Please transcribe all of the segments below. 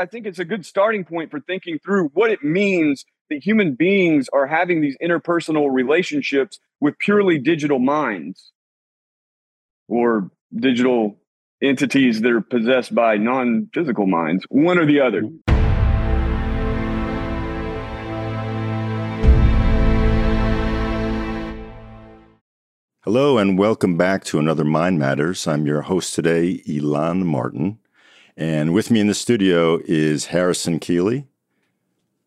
I think it's a good starting point for thinking through what it means that human beings are having these interpersonal relationships with purely digital minds or digital entities that are possessed by non physical minds, one or the other. Mm-hmm. Hello, and welcome back to another Mind Matters. I'm your host today, Elan Martin. And with me in the studio is Harrison Koehli,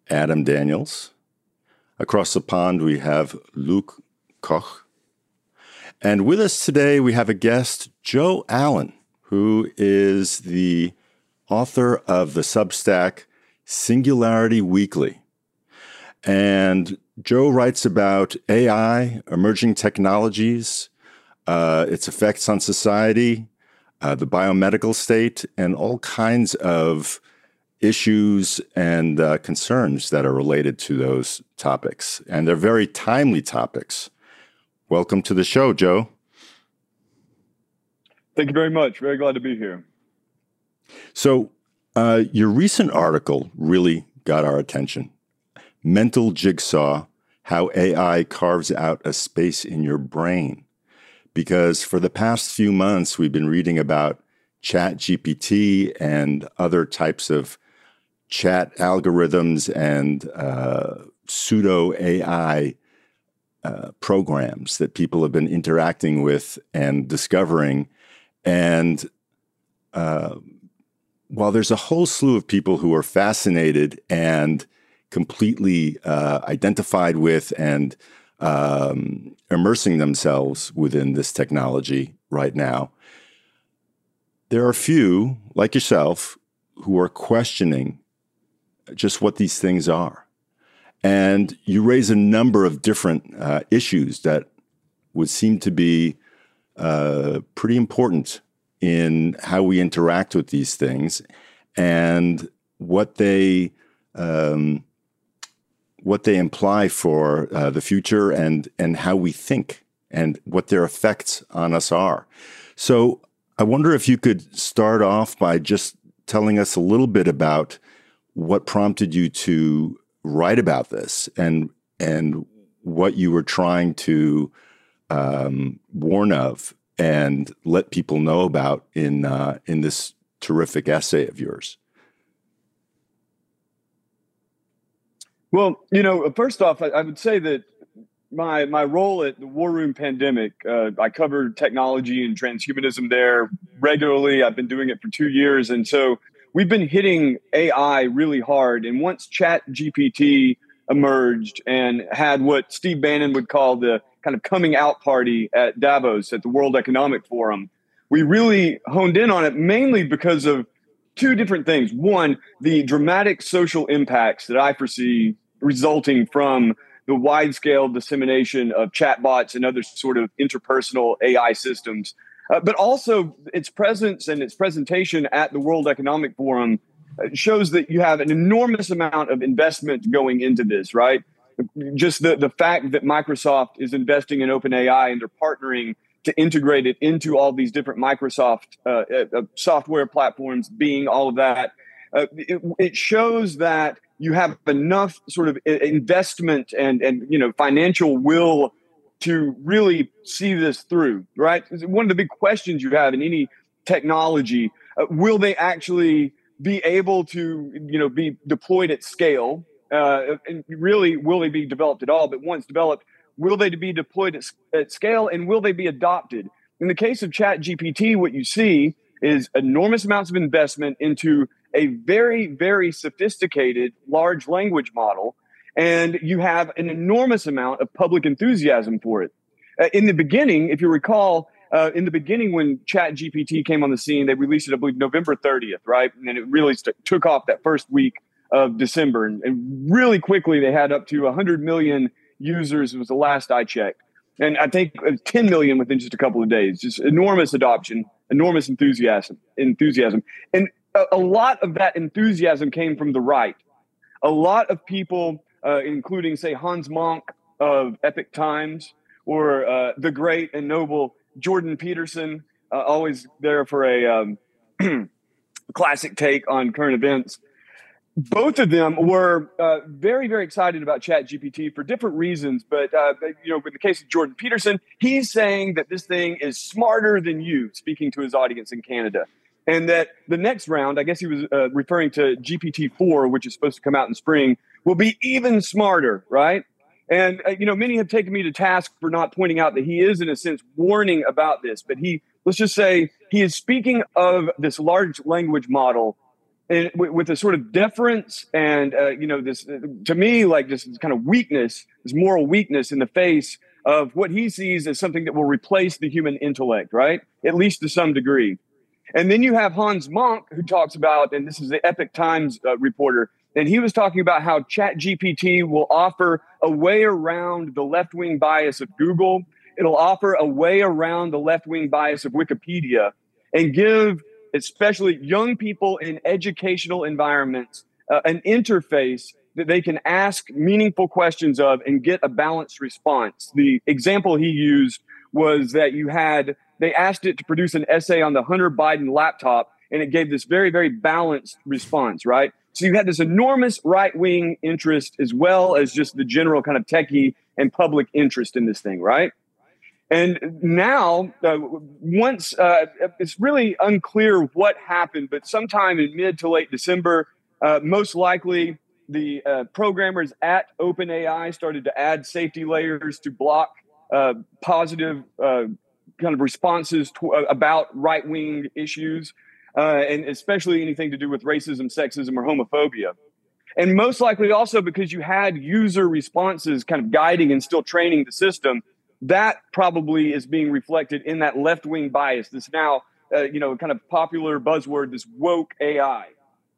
Adam Daniels. Across the pond, we have Luke Koch. And with us today, we have a guest, Joe Allen, who is the author of the Substack Singularity Weekly. And Joe writes about AI, emerging technologies, uh, its effects on society, uh, the biomedical state, and all kinds of issues and uh, concerns that are related to those topics. And they're very timely topics. Welcome to the show, Joe. Thank you very much. Very glad to be here. So, uh, your recent article really got our attention. Mental Jigsaw How AI Carves Out a Space in Your Brain. Because for the past few months, we've been reading about Chat GPT and other types of chat algorithms and uh, pseudo AI uh, programs that people have been interacting with and discovering. And uh, while there's a whole slew of people who are fascinated and completely uh, identified with and um, immersing themselves within this technology right now. There are few, like yourself, who are questioning just what these things are. And you raise a number of different uh, issues that would seem to be uh, pretty important in how we interact with these things and what they um, what they imply for uh, the future and and how we think and what their effects on us are. So I wonder if you could start off by just telling us a little bit about what prompted you to write about this and and what you were trying to um, warn of and let people know about in uh, in this terrific essay of yours. Well, you know, first off, I, I would say that my my role at the War Room Pandemic, uh, I covered technology and transhumanism there regularly. I've been doing it for two years, and so we've been hitting AI really hard. And once Chat GPT emerged and had what Steve Bannon would call the kind of coming out party at Davos at the World Economic Forum, we really honed in on it mainly because of two different things. One, the dramatic social impacts that I foresee resulting from the wide scale dissemination of chatbots and other sort of interpersonal AI systems uh, but also its presence and its presentation at the World Economic Forum uh, shows that you have an enormous amount of investment going into this, right? Just the, the fact that Microsoft is investing in OpenAI and they're partnering to integrate it into all these different Microsoft uh, uh, uh software platforms, Bing all of that. Uh, it, it, shows that you have enough sort of investment and and you know financial will to really see this through, right? One of the big questions you have in any technology, uh, will they actually be able to, you know, be deployed at scale? Uh, and really, will they be developed at all? But once developed, will they be deployed at, at scale and will they be adopted? In the case of Chat GPT, what you see is enormous amounts of investment into a very, very sophisticated large language model and you have an enormous amount of public enthusiasm for it. Uh, in the beginning, if you recall, uh, in the beginning when Chat GPT came on the scene, they released it, I believe, November 30th, right? And it really st- took off that first week of December. And, and really quickly, they had up to 100 million users, was the last I checked. And I think 10 million within just a couple of days. Just enormous adoption, enormous enthusiasm, enthusiasm. And a, a lot of that enthusiasm came from the right. A lot of people uh, including, say, Hans Mahncke of Epoch Times or uh, the great and noble Jordan Peterson, uh, always there for a um, classic take on current events. Both of them were uh, very, very excited about Chat GPT for different reasons. But uh, you know, in the case of Jordan Peterson, he's saying that this thing is smarter than you, speaking to his audience in Canada, and that the next round, I guess he was uh, referring to GPT four, which is supposed to come out in spring, will be even smarter, right? And uh, you know, many have taken me to task for not pointing out that he is, in a sense, warning about this. But he, let's just say, he is speaking of this large language model and with a sort of deference and uh, you know this to me like this kind of weakness this moral weakness in the face of what he sees as something that will replace the human intellect right? At least to some degree. And then you have hans Mahncke who talks about and this is the epoch times uh, reporter and he was talking about how chat gpt will offer a way around the left-wing bias of google. It'll offer a way around the left-wing bias of wikipedia and give especially young people in educational environments, uh, an interface that they can ask meaningful questions of and get a balanced response. The example he used was that you had, they asked it to produce an essay on the Hunter Biden laptop, and it gave this very, very balanced response, right? So you had this enormous right wing interest as well as just the general kind of techie and public interest in this thing, right? And now, uh, once uh, it's really unclear what happened, but sometime in mid to late December, uh, most likely the uh, programmers at OpenAI started to add safety layers to block uh, positive uh, kind of responses to, about right wing issues, and especially anything to do with racism, sexism, or homophobia. And most likely also because you had user responses kind of guiding and still training the system that probably is being reflected in that left wing bias. This now, uh, you know, kind of popular buzzword, this woke AI,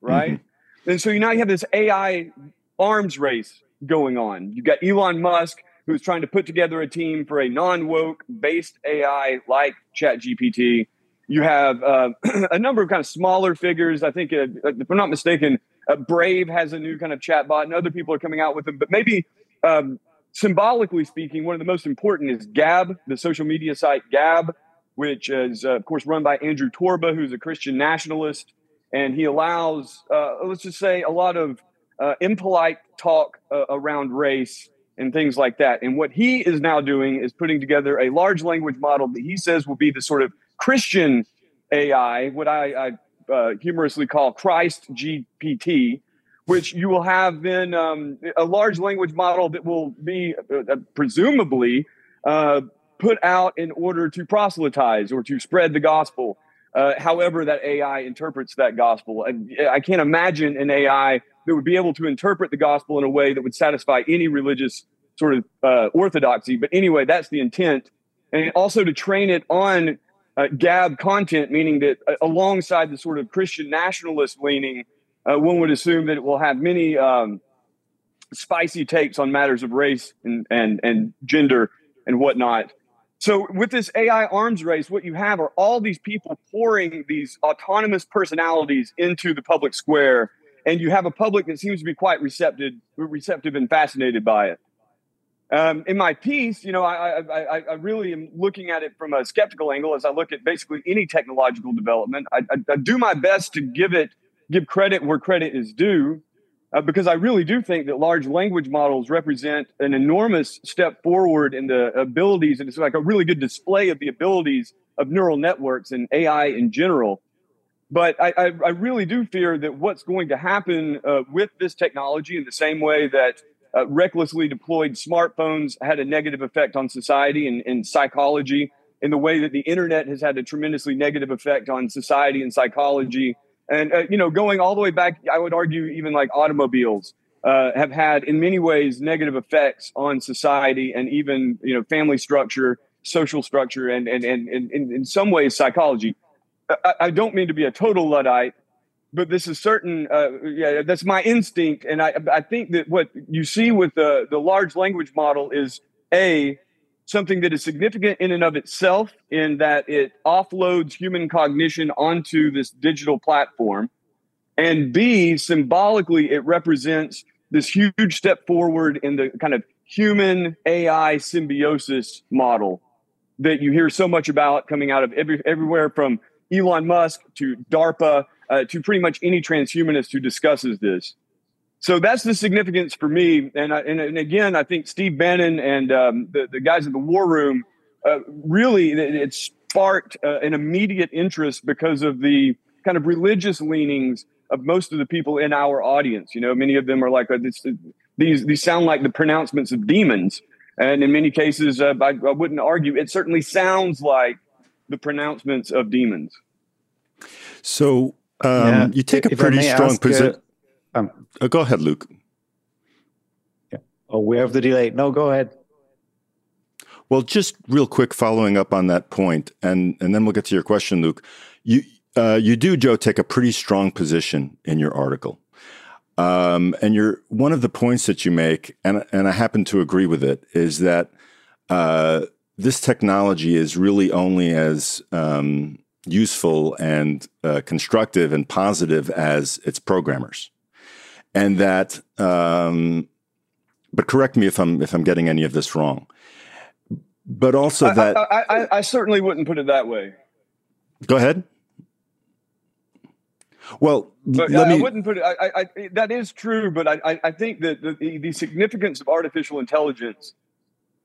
right? Mm-hmm. And so you now you have this AI arms race going on. You've got Elon Musk who's trying to put together a team for a non woke based AI like ChatGPT. You have uh, a number of kind of smaller figures. I think, uh, if I'm not mistaken, uh, Brave has a new kind of chatbot, and other people are coming out with them. But maybe um, symbolically speaking, one of the most important is Gab, the social media site Gab, which is, uh, of course, run by Andrew Torba, who's a Christian nationalist. And he allows, uh, let's just say, a lot of uh, impolite talk uh, around race and things like that. And what he is now doing is putting together a large language model that he says will be the sort of Christian AI, what I, I uh, humorously call Christ GPT, which you will have then um, a large language model that will be uh, uh, presumably uh, put out in order to proselytize or to spread the gospel. Uh, however, that AI interprets that gospel. I, I, can't imagine an AI that would be able to interpret the gospel in a way that would satisfy any religious sort of uh, orthodoxy. But anyway, that's the intent. And also to train it on uh, Gab content, meaning that alongside the sort of Christian nationalist leaning, uh, one would assume that it will have many um, spicy takes on matters of race and, and, and gender and whatnot. So, with this AI arms race, what you have are all these people pouring these autonomous personalities into the public square, and you have a public that seems to be quite receptive, receptive and fascinated by it. Um, in my piece, you know, I, I, I, really am looking at it from a skeptical angle as I look at basically any technological development. I, I, I do my best to give it give credit where credit is due, uh, because I really do think that large language models represent an enormous step forward in the abilities, and it's like a really good display of the abilities of neural networks and AI in general. But I, I, I really do fear that what's going to happen uh, with this technology, in the same way that uh, recklessly deployed smartphones had a negative effect on society and, and psychology, in the way that the internet has had a tremendously negative effect on society and psychology and, uh, you know, going all the way back, I would argue even like automobiles uh, have had in many ways negative effects on society and even, you know, family structure, social structure, and, and, and, and, in some ways psychology. I, I, don't mean to be a total Luddite, but this is certain. Uh, yeah, that's my instinct. And I, I think that what you see with the, the large language model is A, something that is significant in and of itself in that it offloads human cognition onto this digital platform. And b symbolically it represents this huge step forward in the kind of human ai symbiosis model that you hear so much about coming out of every, everywhere from elon musk to darpa uh, to pretty much any transhumanist who discusses this so that's the significance for me. And, I, and, and again, I think Steve Bannon and um, the, the guys in the War Room uh, really it, it sparked uh, an immediate interest because of the kind of religious leanings of most of the people in our audience. You know, many of them are like uh, this, these these sound like the pronouncements of demons, and in many cases, uh, I, I wouldn't argue. It certainly sounds like the pronouncements of demons. So um, yeah. you take if, a pretty strong position. Um, oh, go ahead, Luke. Yeah. Oh, we have the delay. No, go ahead. Well, just real quick, following up on that point, and and then we'll get to your question, Luke. You uh, you do, Joe, take a pretty strong position in your article, um, and you're one of the points that you make, and and I happen to agree with it, is that uh, this technology is really only as um, useful and uh, constructive and positive as its programmers and that um, but correct me if i'm if i'm getting any of this wrong but also I, that I, I, I, certainly wouldn't put it that way go ahead well but let me, I wouldn't put it. I, I, that is true, but I, I think that the, the significance of artificial intelligence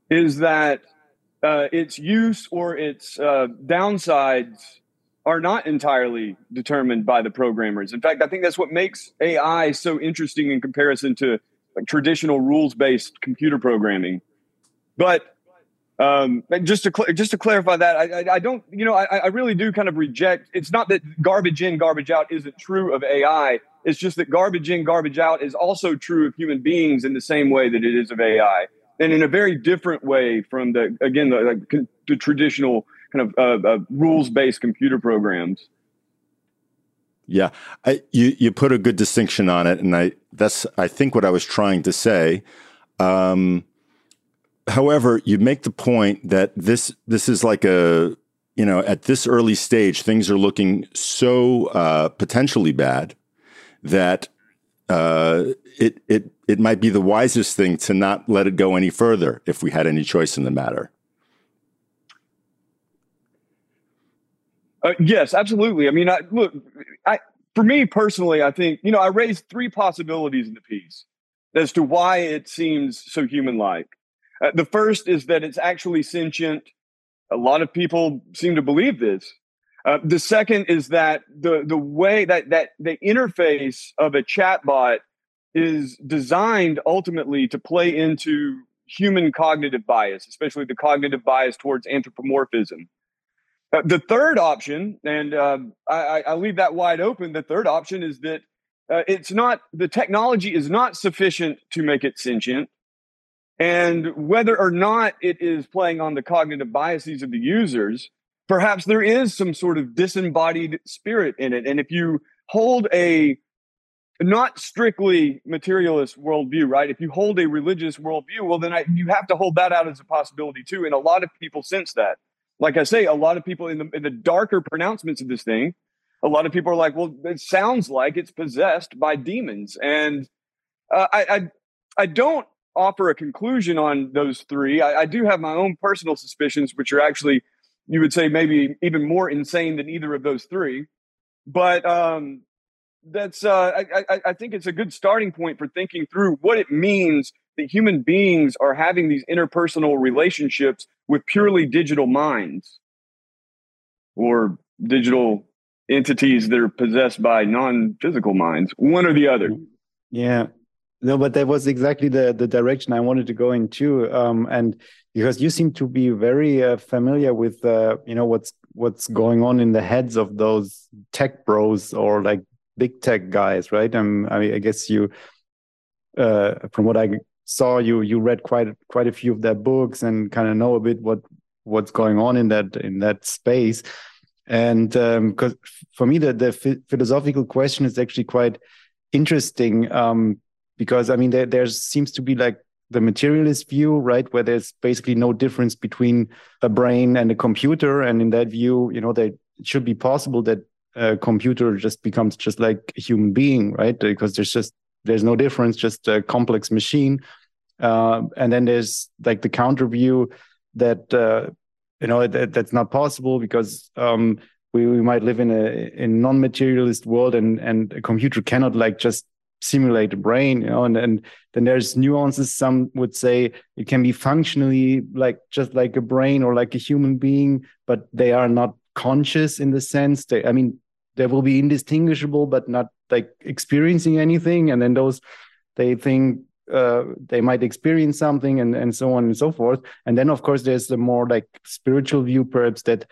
is that uh, its use or its uh, downsides are not entirely determined by the programmers. In fact, I think that's what makes AI so interesting in comparison to like traditional rules-based computer programming. But um, just to cl- just to clarify that, I, I, I don't, you know, I, I, really do kind of reject. It's not that garbage in, garbage out isn't true of AI. It's just that garbage in, garbage out is also true of human beings in the same way that it is of AI, and in a very different way from the again the, like, the traditional kind of uh, uh, rules based computer programs. Yeah, I, you you put a good distinction on it, and I that's I think what I was trying to say. Um, however, you make the point that this this is like a you know at this early stage things are looking so uh, potentially bad that uh, it it it might be the wisest thing to not let it go any further if we had any choice in the matter. Uh, yes, absolutely. I mean, I, look, I for me personally, I think you know I raised three possibilities in the piece as to why it seems so human-like. Uh, the first is that it's actually sentient. A lot of people seem to believe this. Uh, the second is that the the way that that the interface of a chatbot is designed ultimately to play into human cognitive bias, especially the cognitive bias towards anthropomorphism. Uh, the third option, and uh, I, I, leave that wide open. The third option is that uh, it's not the technology is not sufficient to make it sentient, and whether or not it is playing on the cognitive biases of the users, perhaps there is some sort of disembodied spirit in it. And if you hold a not strictly materialist worldview, right? If you hold a religious worldview, well, then I, you have to hold that out as a possibility too. And a lot of people sense that like I say, a lot of people in the in the darker pronouncements of this thing, a lot of people are like, well, it sounds like it's possessed by demons, and uh, I, I, I don't offer a conclusion on those three. I, I do have my own personal suspicions, which are actually, you would say, maybe even more insane than either of those three. But um, that's uh, I, I, I think it's a good starting point for thinking through what it means that human beings are having these interpersonal relationships with purely digital minds or digital entities that are possessed by non-physical minds one or the other. Yeah. No but that was exactly the the direction i wanted to go into um, and because you seem to be very uh, familiar with uh, you know what's what's going on in the heads of those tech bros or like big tech guys right? Um, I, mean, I guess you uh, from what i saw you you read quite quite a few of their books and kind of know a bit what what's going on in that in that space. And because um, for me the the philosophical question is actually quite interesting um, because i mean there there seems to be like the materialist view right where there's basically no difference between a brain and a computer. And in that view you know that it should be possible that a computer just becomes just like a human being right? Because there's just there's no difference just a complex machine uh, and then there's like the counter view that uh, you know that, that's not possible because um, we, we might live in a in non-materialist world and and a computer cannot like just simulate a brain, you know, and, and then there's nuances. Some would say it can be functionally like just like a brain or like a human being, but they are not conscious in the sense they, I mean, they will be indistinguishable, but not like experiencing anything. And then those, they think uh, they might experience something and, and so on and so forth. And then, of course, there's the more like spiritual view, perhaps that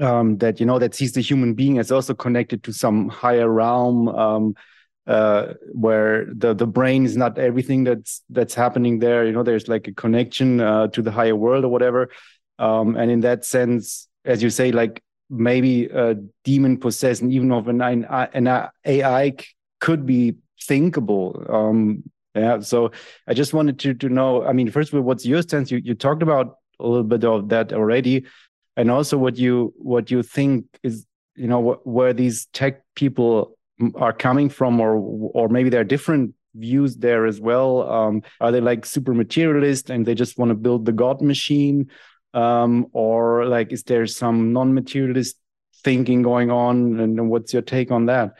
um, that you know that sees the human being as also connected to some higher realm um, uh, where the the brain is not everything that's that's happening there. You know, there's like a connection uh, to the higher world or whatever. Um, and in that sense, as you say, like maybe a demon possessed, even of an, an AI could be thinkable. Um, yeah. So I just wanted to to know. I mean, first of all, what's your stance? You you talked about a little bit of that already, and also what you what you think is you know wh where these tech people are coming from or or maybe there are different views there as well um, are they like super materialist and they just want to build the god machine um, or like is there some non-materialist thinking going on and what's your take on that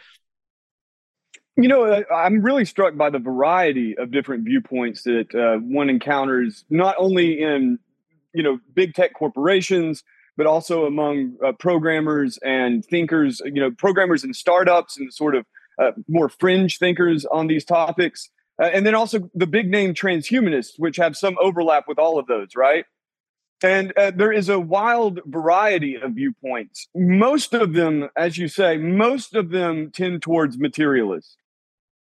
you know i'm really struck by the variety of different viewpoints that uh, one encounters not only in you know big tech corporations but also among uh, programmers and thinkers, you know, programmers and startups and sort of uh, more fringe thinkers on these topics. Uh, and then also the big name transhumanists, which have some overlap with all of those, right? And uh, there is a wild variety of viewpoints. Most of them, as you say, most of them tend towards materialists.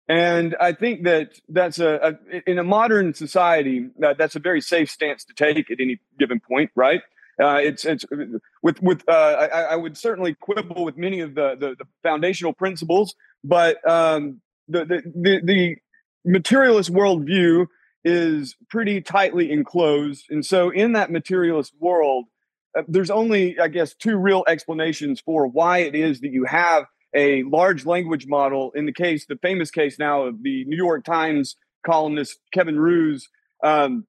And I think that that's a, a in a modern society, that, that's a very safe stance to take at any given point, right? Uh, it's it's with with uh, I, I, would certainly quibble with many of the the, the foundational principles, but um, the, the, the the materialist worldview is pretty tightly enclosed, and so in that materialist world, uh, there's only I guess two real explanations for why it is that you have a large language model. In the case, the famous case now of the New York Times columnist Kevin Roose. Um,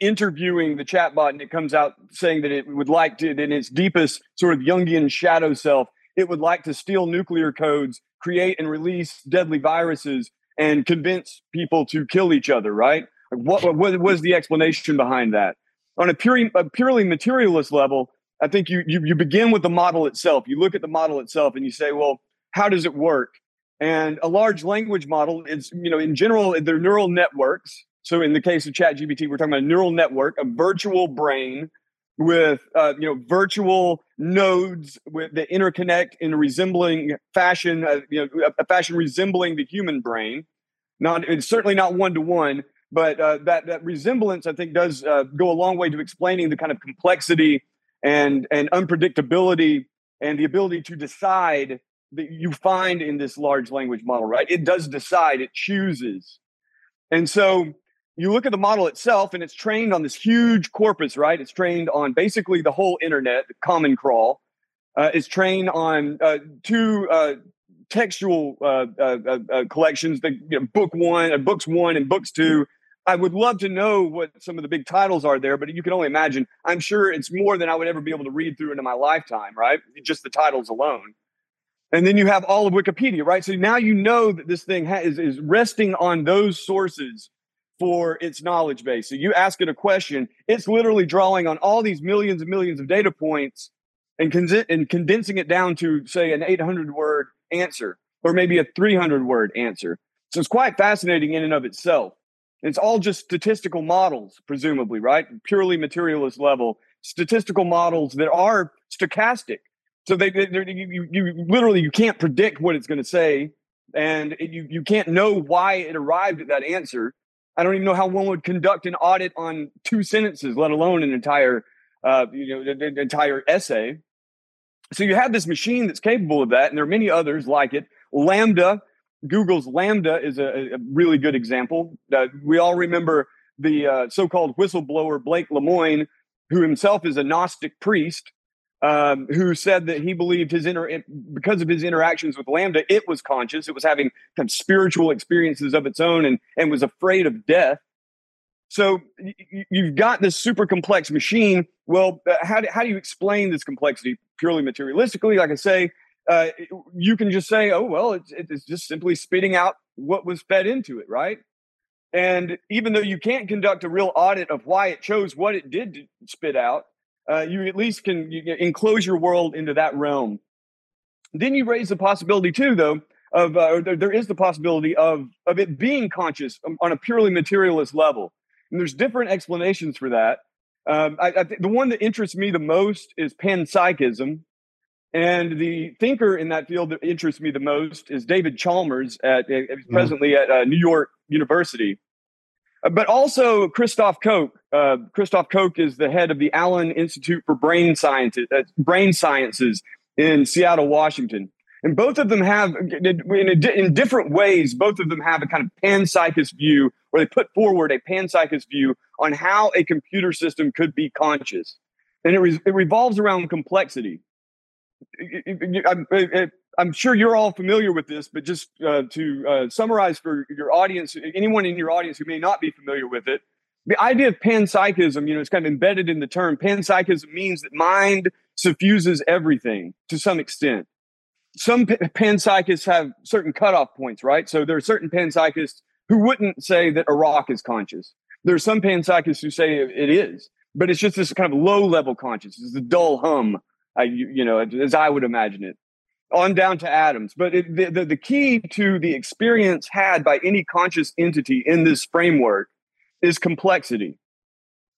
interviewing the chatbot and it comes out saying that it would like to, in its deepest sort of Jungian shadow self, it would like to steal nuclear codes, create and release deadly viruses, and convince people to kill each other, right? What, what was the explanation behind that? On a, pure, a purely materialist level, I think you, you you begin with the model itself. You look at the model itself and you say, well, how does it work? And a large language model is, you know, in general, they're neural networks so in the case of ChatGPT, we're talking about a neural network, a virtual brain with uh, you know virtual nodes with, that interconnect in a resembling fashion, uh, you know, a, fashion resembling the human brain. Not it's certainly not one to one, but uh, that that resemblance I think does uh, go a long way to explaining the kind of complexity and and unpredictability and the ability to decide that you find in this large language model. Right? It does decide. It chooses, and so you look at the model itself and it's trained on this huge corpus, right? It's trained on basically the whole internet, the Common Crawl. Uh, it's trained on uh, two uh, textual uh, uh, uh, collections, the you know, book one, books one, and books two. I would love to know what some of the big titles are there, but you can only imagine. I'm sure it's more than I would ever be able to read through into my lifetime, right? Just the titles alone. And then you have all of Wikipedia, right? So now you know that this thing ha- is, is resting on those sources for its knowledge base. So you ask it a question, it's literally drawing on all these millions and millions of data points and, con- and condensing it down to, say, an 800 word answer or maybe a 300 word answer. So it's quite fascinating in and of itself. It's all just statistical models, presumably, right? Purely materialist level statistical models that are stochastic. So they, you, you literally you can't predict what it's going to say, and you you can't know why it arrived at that answer. I don't even know how one would conduct an audit on two sentences, let alone an entire, uh, you know, an entire essay. So you have this machine that's capable of that, and there are many others like it. LaMDA, Google's LaMDA is a, a really good example. Uh, we all remember the uh, so-called whistleblower Blake Lemoine, who himself is a Gnostic priest, um, who said that he believed his inter because of his interactions with LaMDA, it was conscious. It was having kind of spiritual experiences of its own, and and was afraid of death. So you've got this super complex machine. Well, uh, how do, how do you explain this complexity purely materialistically? Like I say, uh, you can just say, oh well, it's, it's just simply spitting out what was fed into it, right? And even though you can't conduct a real audit of why it chose what it did to spit out, uh, you at least can you enclose your world into that realm. Then you raise the possibility too, though, of uh, there, there is the possibility of of it being conscious on a purely materialist level. And there's different explanations for that. Um, I, I th- the one that interests me the most is panpsychism, and the thinker in that field that interests me the most is David Chalmers at, mm-hmm. presently at uh, New York University. Uh, but also Christoph Koch. Uh, Christoph Koch is the head of the Allen Institute for Brain Sciences, uh, Brain Sciences in Seattle, Washington. And both of them have, in, in different ways, both of them have a kind of panpsychist view, where they put forward a panpsychist view on how a computer system could be conscious. And it, re- it revolves around complexity. I'm, I'm, sure you're all familiar with this, but just uh, to uh, summarize for your audience, anyone in your audience who may not be familiar with it, the idea of panpsychism, you know, it's kind of embedded in the term. Panpsychism means that mind suffuses everything to some extent. Some panpsychists have certain cutoff points, right? So there are certain panpsychists who wouldn't say that a rock is conscious. There are some panpsychists who say it is, but it's just this kind of low level consciousness, the dull hum, I, you know, as I would imagine it, on down to atoms. But it, the, the, the key to the experience had by any conscious entity in this framework is complexity.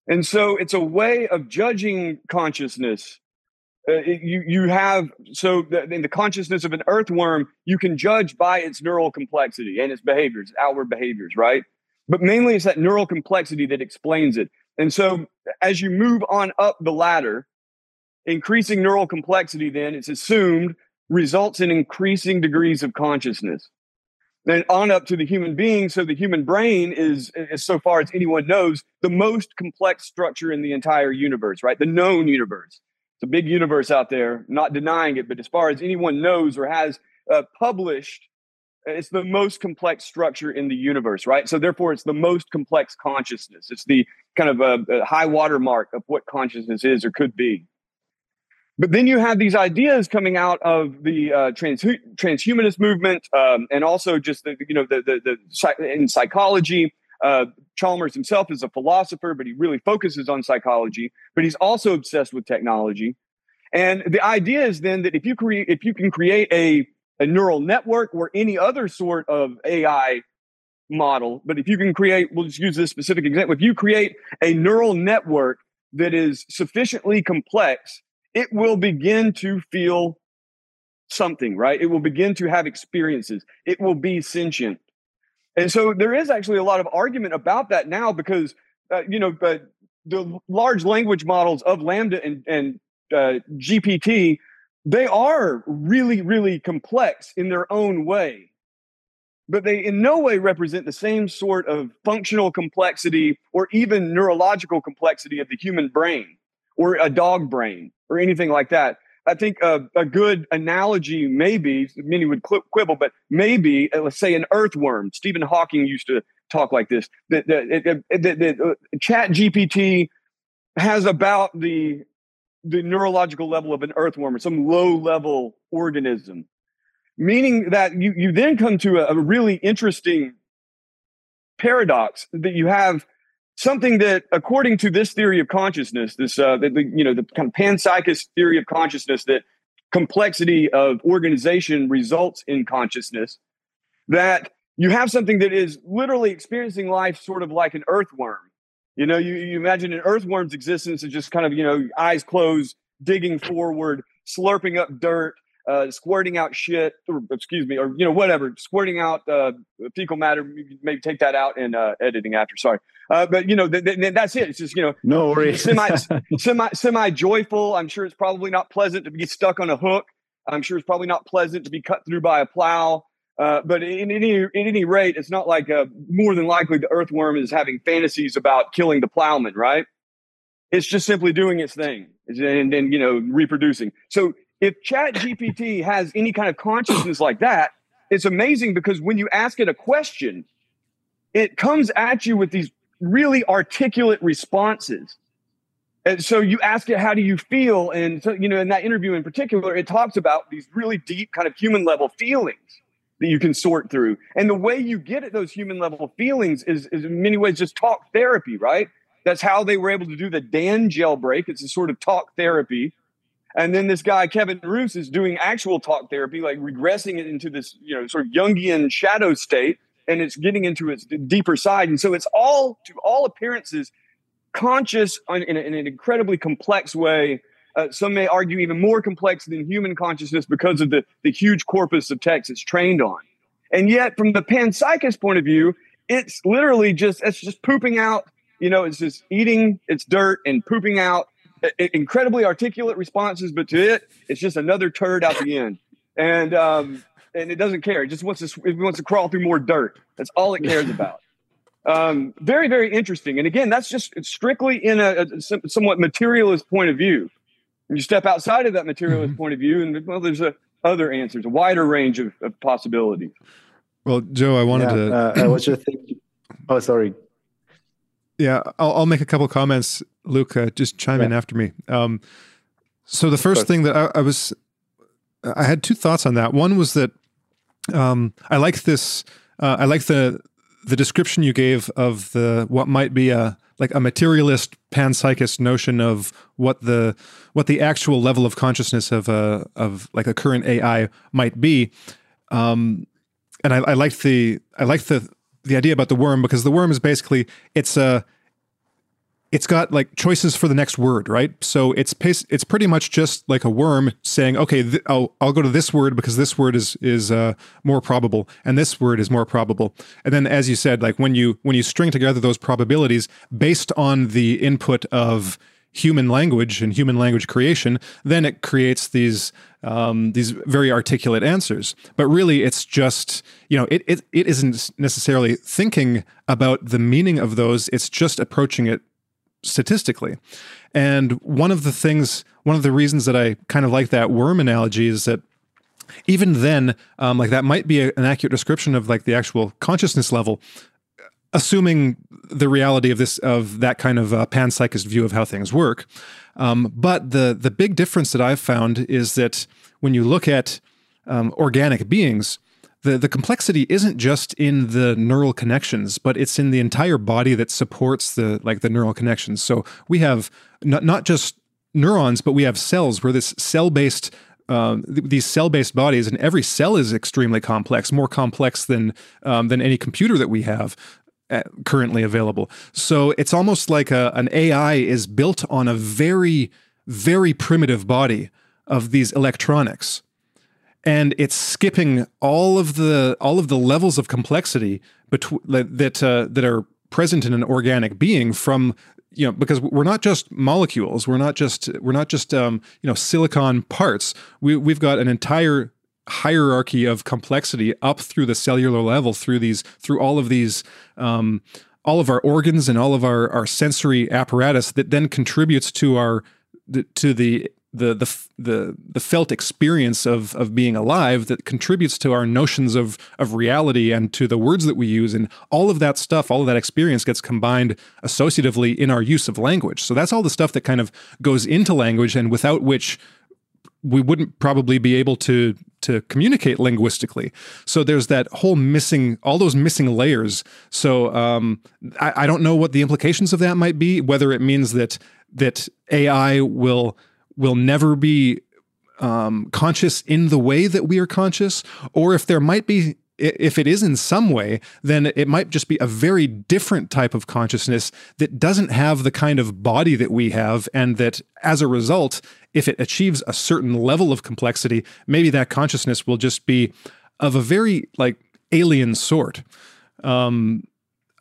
And so it's a way of judging consciousness uh, you you have so the, in the consciousness of an earthworm you can judge by its neural complexity and its behaviors outward behaviors right but mainly it's that neural complexity that explains it and so as you move on up the ladder increasing neural complexity then it's assumed results in increasing degrees of consciousness then on up to the human being so the human brain is as so far as anyone knows the most complex structure in the entire universe right the known universe it's a big universe out there, not denying it, but as far as anyone knows or has uh, published, it's the most complex structure in the universe, right? So therefore, it's the most complex consciousness. It's the kind of a, a high watermark of what consciousness is or could be. But then you have these ideas coming out of the uh, trans, transhumanist movement, um, and also just the you know the the, the in psychology uh, Chalmers himself is a philosopher, but he really focuses on psychology. But he's also obsessed with technology. And the idea is then that if you create, if you can create a, a neural network or any other sort of AI model, but if you can create, we'll just use this specific example. If you create a neural network that is sufficiently complex, it will begin to feel something, right? It will begin to have experiences. It will be sentient. And so there is actually a lot of argument about that now because, uh, you know, but the large language models of LaMDA and, and uh, GPT, they are really, really complex in their own way. But they in no way represent the same sort of functional complexity or even neurological complexity of the human brain or a dog brain or anything like that. I think a, a good analogy, maybe many would quibble, but maybe uh, let's say an earthworm. Stephen Hawking used to talk like this. That the, the, the, the, uh, Chat GPT has about the the neurological level of an earthworm or some low level organism, meaning that you you then come to a, a really interesting paradox that you have something that, according to this theory of consciousness, this uh, the, the, you know the kind of panpsychist theory of consciousness, that complexity of organization results in consciousness. That you have something that is literally experiencing life sort of like an earthworm. You know, you, you imagine an earthworm's existence is just kind of you know eyes closed, digging forward, slurping up dirt, uh, squirting out shit, or excuse me, or you know whatever, squirting out uh, fecal matter. Maybe take that out in uh, editing after. Sorry, uh, but you know th- th- that's it. It's just you know no worries. semi semi semi joyful. I'm sure it's probably not pleasant to be stuck on a hook. I'm sure it's probably not pleasant to be cut through by a plow. Uh, but in any in any rate, it's not like uh, more than likely the earthworm is having fantasies about killing the plowman, right? It's just simply doing its thing and then you know reproducing. So if chat gpt has any kind of consciousness like that it's amazing because when you ask it a question it comes at you with these really articulate responses and so you ask it how do you feel and so you know in that interview in particular it talks about these really deep kind of human level feelings that you can sort through. And the way you get at those human level feelings is, is in many ways just talk therapy, right? That's how they were able to do the Dan jailbreak. It's a sort of talk therapy. And then this guy, Kevin Roose, is doing actual talk therapy, like regressing it into this, you know, sort of Jungian shadow state. And it's getting into its deeper side. And so it's all, to all appearances, conscious in, in an incredibly complex way. Uh, some may argue even more complex than human consciousness because of the, the huge corpus of text it's trained on. And yet, from the panpsychist point of view, it's literally just it's just pooping out. You know, it's just eating its dirt and pooping out incredibly articulate responses, but to it, it's just another turd out the end. And um, and it doesn't care. It just wants to it wants to crawl through more dirt. That's all it cares about. Um, very, very interesting. And again, that's just strictly in a, a somewhat materialist point of view. And you step outside of that materialist mm-hmm. point of view, and well, there's a, other answers, a wider range of, of possibilities. Well, Joe, I wanted yeah, to. uh, I was just thinking. Oh, sorry. Yeah, I'll, I'll make a couple comments. Luke, uh, just chime yeah. in after me. Um, so the first thing that I, I, was, I had two thoughts on that. One was that um, I like this. Uh, I like the the description you gave of the what might be a like a materialist panpsychist notion of what the what the actual level of consciousness of a of like a current AI might be. Um, and I, I liked the I liked the the idea about the worm because the worm is basically it's a it's got like choices for the next word, right? So it's it's pretty much just like a worm saying, okay, th- I'll I'll go to this word because this word is is uh, more probable, and this word is more probable. And then, as you said, like when you when you string together those probabilities based on the input of human language and human language creation, then it creates these um, these very articulate answers. But really, it's just you know it, it it isn't necessarily thinking about the meaning of those. It's just approaching it statistically. And one of the things, one of the reasons that I kind of like that worm analogy is that even then, um, like that might be a, an accurate description of like the actual consciousness level, assuming the reality of this of that kind of uh, panpsychist view of how things work. Um, but the the big difference that I've found is that when you look at um, organic beings, the the complexity isn't just in the neural connections, but it's in the entire body that supports the like the neural connections. So we have not not just neurons, but we have cells. We're this cell based um, th- these cell-based bodies, and every cell is extremely complex, more complex than um, than any computer that we have currently available. So it's almost like a, an AI is built on a very, very primitive body of these electronics. And it's skipping all of the all of the levels of complexity that uh, that are present in an organic being from you know because we're not just molecules. We're not just we're not just um, you know silicon parts. We we've got an entire hierarchy of complexity up through the cellular level through these through all of these um, all of our organs and all of our our sensory apparatus that then contributes to our to the the the the the felt experience of of being alive that contributes to our notions of of reality and to the words that we use. And all of that stuff all of that experience gets combined associatively in our use of language. So that's all the stuff that kind of goes into language and without which we wouldn't probably be able to to communicate linguistically. So there's that whole missing, all those missing layers. So um, I, I don't know what the implications of that might be. Whether it means that that AI will will never be um, conscious in the way that we are conscious, or if there might be, if it is in some way, then it might just be a very different type of consciousness that doesn't have the kind of body that we have, and that as a result, if it achieves a certain level of complexity, maybe that consciousness will just be of a very like alien sort. Um,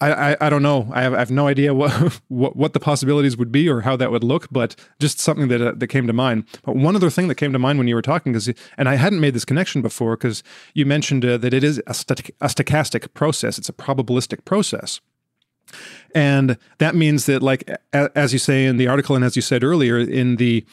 I, I, I, don't know. I have, I have no idea what, what, what the possibilities would be or how that would look, but just something that uh, that came to mind. But one other thing that came to mind when you were talking is, and I hadn't made this connection before because you mentioned uh, that it is a, st- a stochastic process. It's a probabilistic process. And that means that, like, a, as you say in the article, and as you said earlier, in the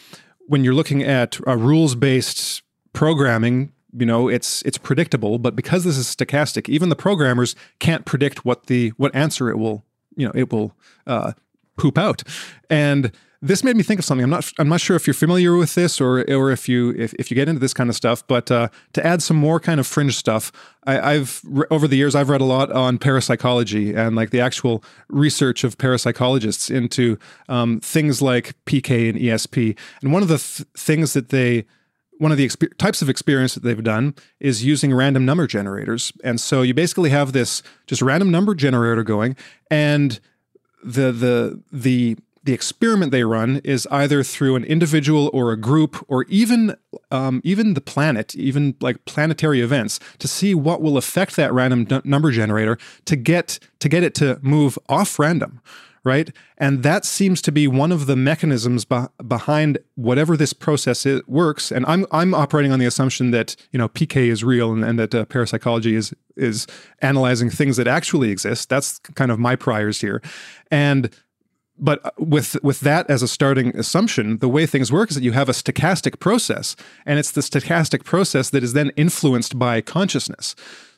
when you're looking at uh, rules based programming, you know it's it's predictable but because this is stochastic even the programmers can't predict what the what answer it will you know it will uh, poop out and this made me think of something. I'm not I'm not sure if you're familiar with this or or if you if, if you get into this kind of stuff. But uh, to add some more kind of fringe stuff, I, have over the years I've read a lot on parapsychology and like the actual research of parapsychologists into um, things like PK and ESP. And one of the th- things that they one of the exp- types of experience that they've done is using random number generators. And so you basically have this just random number generator going, and the the the the experiment they run is either through an individual or a group or even um, even the planet, even like planetary events, to see what will affect that random d- number generator to get to get it to move off random, right? And that seems to be one of the mechanisms be- behind whatever this process works. And I'm I'm operating on the assumption that you know PK is real and, and that uh, parapsychology is is analyzing things that actually exist. That's kind of my priors here, and but uh, with with that as a starting assumption, the way things work is that you have a stochastic process, and it's the stochastic process that is then influenced by consciousness.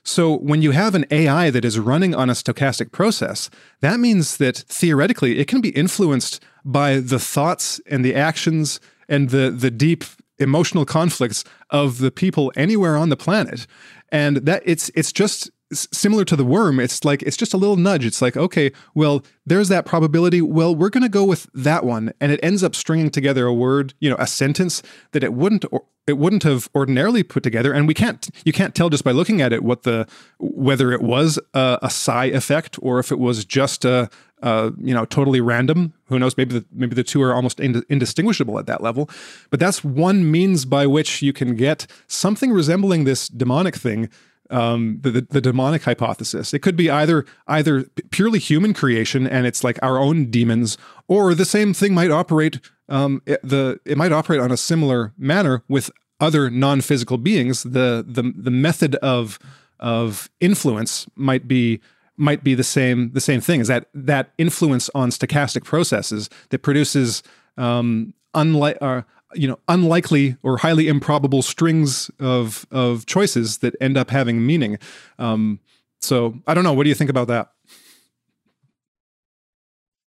So when you have an AI that is running on a stochastic process, that means that theoretically it can be influenced by the thoughts and the actions and the the deep emotional conflicts of the people anywhere on the planet. And that it's it's just similar to the worm, it's like it's just a little nudge. It's like, okay, well, there's that probability. Well, we're going to go with that one, and it ends up stringing together a word, you know, a sentence that it wouldn't it wouldn't have ordinarily put together. And we can't you can't tell just by looking at it what the whether it was a, a psi effect or if it was just a, uh, you know, totally random. Who knows? Maybe the maybe the two are almost indistinguishable at that level. But that's one means by which you can get something resembling this demonic thing um, the, the, the demonic hypothesis. It could be either either purely human creation and it's like our own demons, or the same thing might operate. Um, it, the it might operate on a similar manner with other non-physical beings. The the the method of of influence might be might be the same the same thing. Is that that influence on stochastic processes that produces um, unlike uh, you know unlikely or highly improbable strings of of choices that end up having meaning. Um, so I don't know. What do you think about that?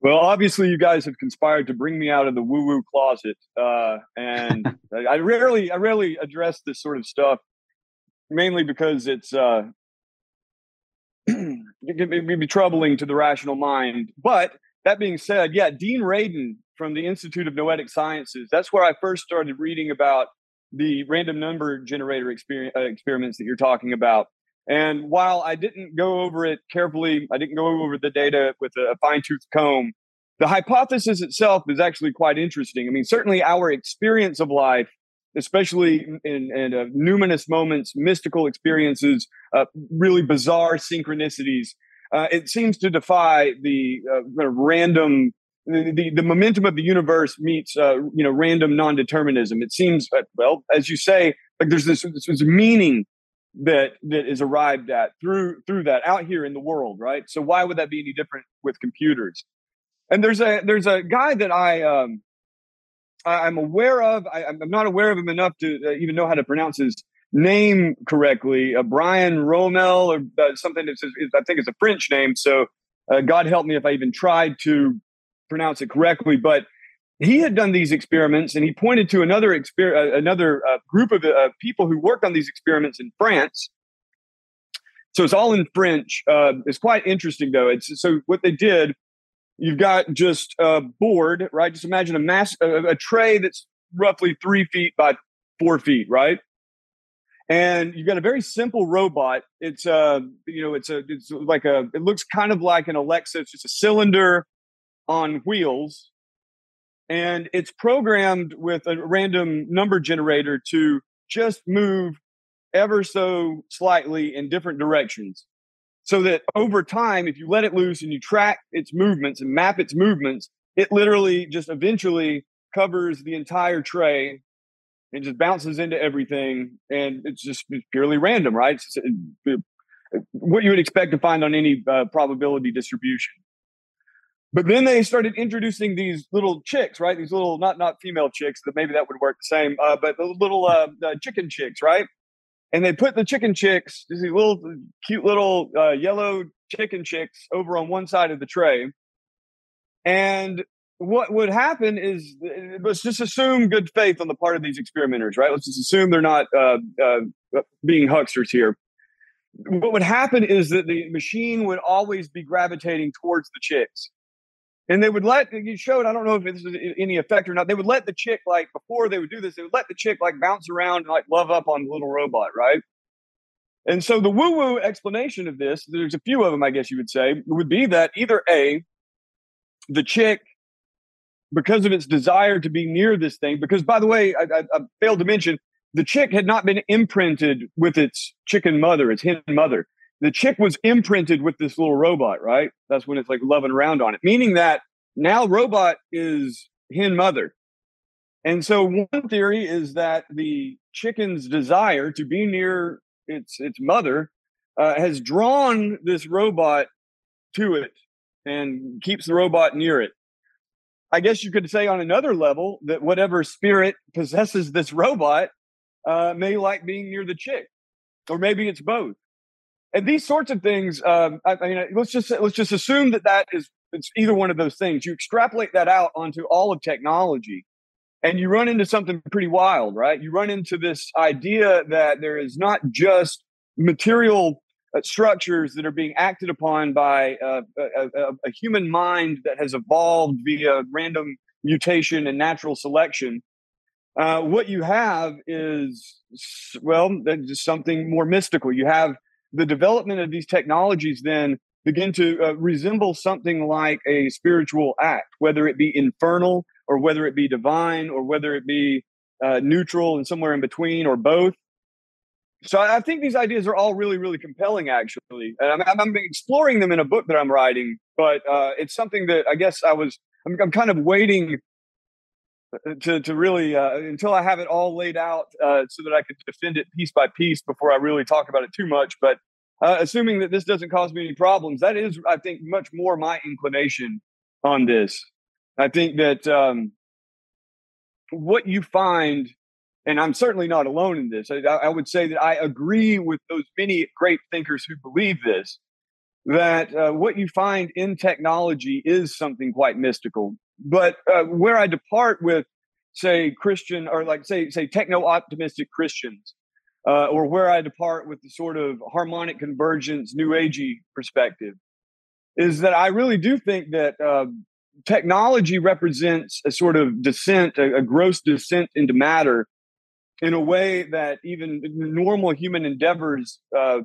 Well, obviously, you guys have conspired to bring me out of the woo-woo closet, uh, and I rarely, I rarely address this sort of stuff, mainly because it's uh, it can be troubling to the rational mind. But that being said, yeah, Dean Radin from the Institute of Noetic Sciences. That's where I first started reading about the random number generator exper- uh, experiments that you're talking about. And while I didn't go over it carefully, I didn't go over the data with a fine tooth comb. The hypothesis itself is actually quite interesting. I mean, certainly our experience of life, especially in, in uh, numinous moments, mystical experiences, uh, really bizarre synchronicities, uh, it seems to defy the uh, random the, the, momentum of the universe meets uh, you know random non-determinism it seems uh, well as you say like there's this, this meaning that that is arrived at through through that out here in the world right? So why would that be any different with computers? And there's a there's a guy that i um I, am aware of. I, am not aware of him enough to uh, even know how to pronounce his name correctly. Uh, brian romel or uh, something that says i think it's a french name. So uh, god help me if i even tried to pronounce it correctly, but he had done these experiments and he pointed to another exper- uh, another uh, group of uh, people who worked on these experiments in France. So it's all in French. Uh, it's quite interesting though. It's so what they did. You've got just a board, right? Just imagine a mass, a, a tray that's roughly three feet by four feet, right? and you've got a very simple robot. It's uh, you know, it's a it's like a it looks kind of like an Alexa. It's just a cylinder on wheels and it's programmed with a random number generator to just move ever so slightly in different directions so that over time if you let it loose and you track its movements and map its movements it literally just eventually covers the entire tray and just bounces into everything and it's just it's purely random right? It's, it, what you would expect to find on any uh, probability distribution but then they started introducing these little chicks, right? These little not not female chicks that maybe that would work the same, uh, but the little uh, uh, chicken chicks, right? And they put the chicken chicks, these little cute little uh, yellow chicken chicks, over on one side of the tray, and what would happen is let's just assume good faith on the part of these experimenters, right? Let's just assume they're not uh, uh, being hucksters here. What would happen is that the machine would always be gravitating towards the chicks. And they would let you showed, I don't know if this is any effect or not. They would let the chick like before they would do this, they would let the chick like bounce around and like love up on the little robot, right? And so the woo-woo explanation of this, there's a few of them, I guess you would say, would be that either A, the chick because of its desire to be near this thing. Because, by the way, I, I, I, failed to mention the chick had not been imprinted with its chicken mother, its hen mother. The chick was imprinted with this little robot, right? That's when it's like loving around on it, meaning that now robot is hen mother. And so one theory is that the chicken's desire to be near its its mother uh, has drawn this robot to it and keeps the robot near it. I guess you could say on another level that whatever spirit possesses this robot uh, may like being near the chick, or maybe it's both. And these sorts of things, um, I, I mean, let's just let's just assume that that is it's either one of those things. You extrapolate that out onto all of technology, and you run into something pretty wild, right? You run into this idea that there is not just material uh, structures that are being acted upon by uh, a, a, a, human mind that has evolved via random mutation and natural selection. Uh, what you have is, well, just something more mystical. You have the development of these technologies then begin to uh, resemble something like a spiritual act, whether it be infernal or whether it be divine or whether it be uh, neutral and somewhere in between or both so I think these ideas are all really, really compelling, actually, and I'm, I'm exploring them in a book that I'm writing. But uh, it's something that I guess I was I'm, I'm kind of waiting to to really uh, until I have it all laid out uh, so that I could defend it piece by piece before I really talk about it too much. But uh, assuming that this doesn't cause me any problems, that is, I think, much more my inclination on this. I think that um, what you find and I'm certainly not alone in this. I, I, would say that I agree with those many great thinkers who believe this that uh, what you find in technology is something quite mystical. But uh, where I depart with, say, Christian or like say say techno optimistic Christians, uh, or where I depart with the sort of harmonic convergence, new agey perspective, is that I really do think that. Um, technology represents a sort of descent, a, a gross descent into matter in a way that even normal human endeavors uh,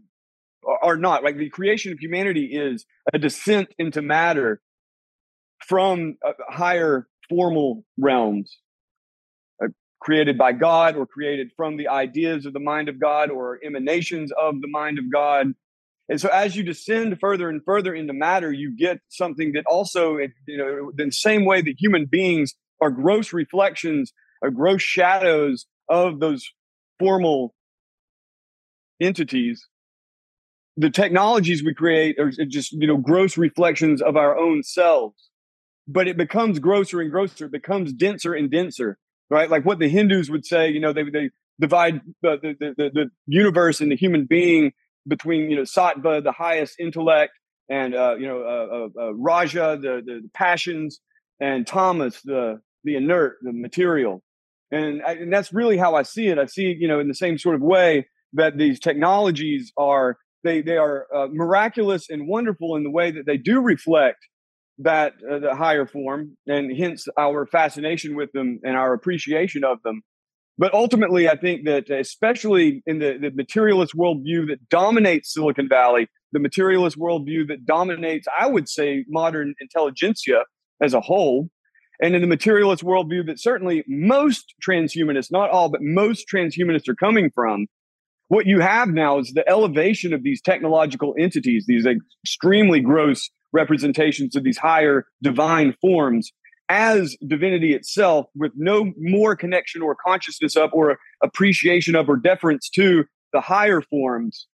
are not. Like the creation of humanity is a descent into matter from uh, higher formal realms uh, created by God or created from the ideas of the mind of God or emanations of the mind of God. And so as you descend further and further into matter, you get something that also, you know, the same way that human beings are gross reflections, are gross shadows of those formal entities the technologies we create are just you know gross reflections of our own selves but it becomes grosser and grosser it becomes denser and denser right like what the hindus would say you know they, they divide the, the, the, the universe and the human being between you know sattva the highest intellect and uh, you know uh, uh, uh raja the, the passions and tamas the the inert the material and, I, and that's really how I see it. I see it, you know, in the same sort of way that these technologies are they they are uh, miraculous and wonderful in the way that they do reflect that uh, the higher form, and hence our fascination with them and our appreciation of them. But ultimately, I think that especially in the, the materialist worldview that dominates Silicon Valley, the materialist worldview that dominates, I would say, modern intelligentsia as a whole, and in the materialist worldview that certainly most transhumanists, not all, but most transhumanists are coming from, what you have now is the elevation of these technological entities, these extremely gross representations of these higher divine forms as divinity itself with no more connection or consciousness of or appreciation of or deference to the higher forms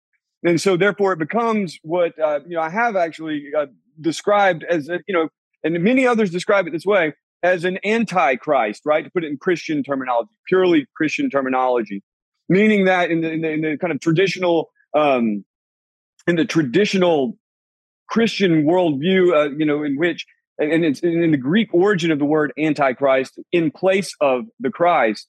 and so therefore it becomes what uh, you know i have actually uh, described as a, you know and many others describe it this way as an antichrist, right? To put it in Christian terminology, purely Christian terminology, meaning that in the, in the, in the kind of traditional, um, in the traditional Christian worldview, uh, you know, in which and it's in the Greek origin of the word antichrist in place of the Christ.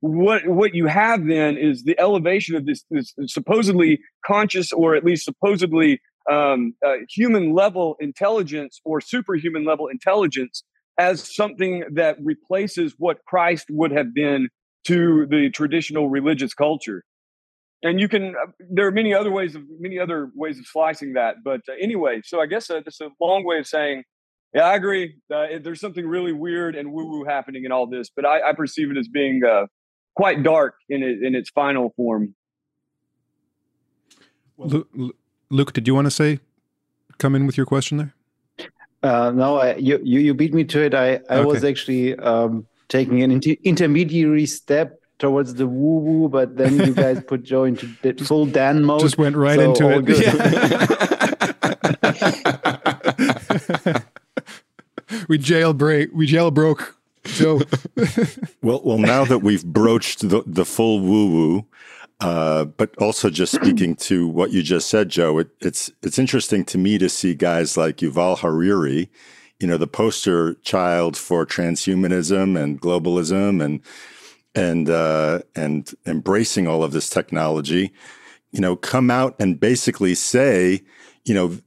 What what you have then is the elevation of this, this supposedly conscious or at least supposedly um, uh, human level intelligence or superhuman level intelligence as something that replaces what Christ would have been to the traditional religious culture. And you can, uh, there are many other ways of many other ways of slicing that. But uh, anyway, so I guess uh, that's a long way of saying, yeah, I agree. Uh, there's something really weird and woo woo happening in all this, but I, I perceive it as being uh, quite dark in it, in its final form. Luke, Luke, did you want to say, come in with your question there? Uh, no, I, you, you, you beat me to it. I, I okay. was actually um, taking an inter intermediary step towards the woo woo, but then you guys put Joe into full Dan mode. Just went right so into it. Yeah. we jailbreak. We jailbroke. Joe. well, well, now that we've broached the, the full woo woo, uh, but also just speaking to what you just said, Joe, it, it's it's interesting to me to see guys like Yuval Harari, you know, the poster child for transhumanism and globalism and and uh, and embracing all of this technology, you know, come out and basically say, you know,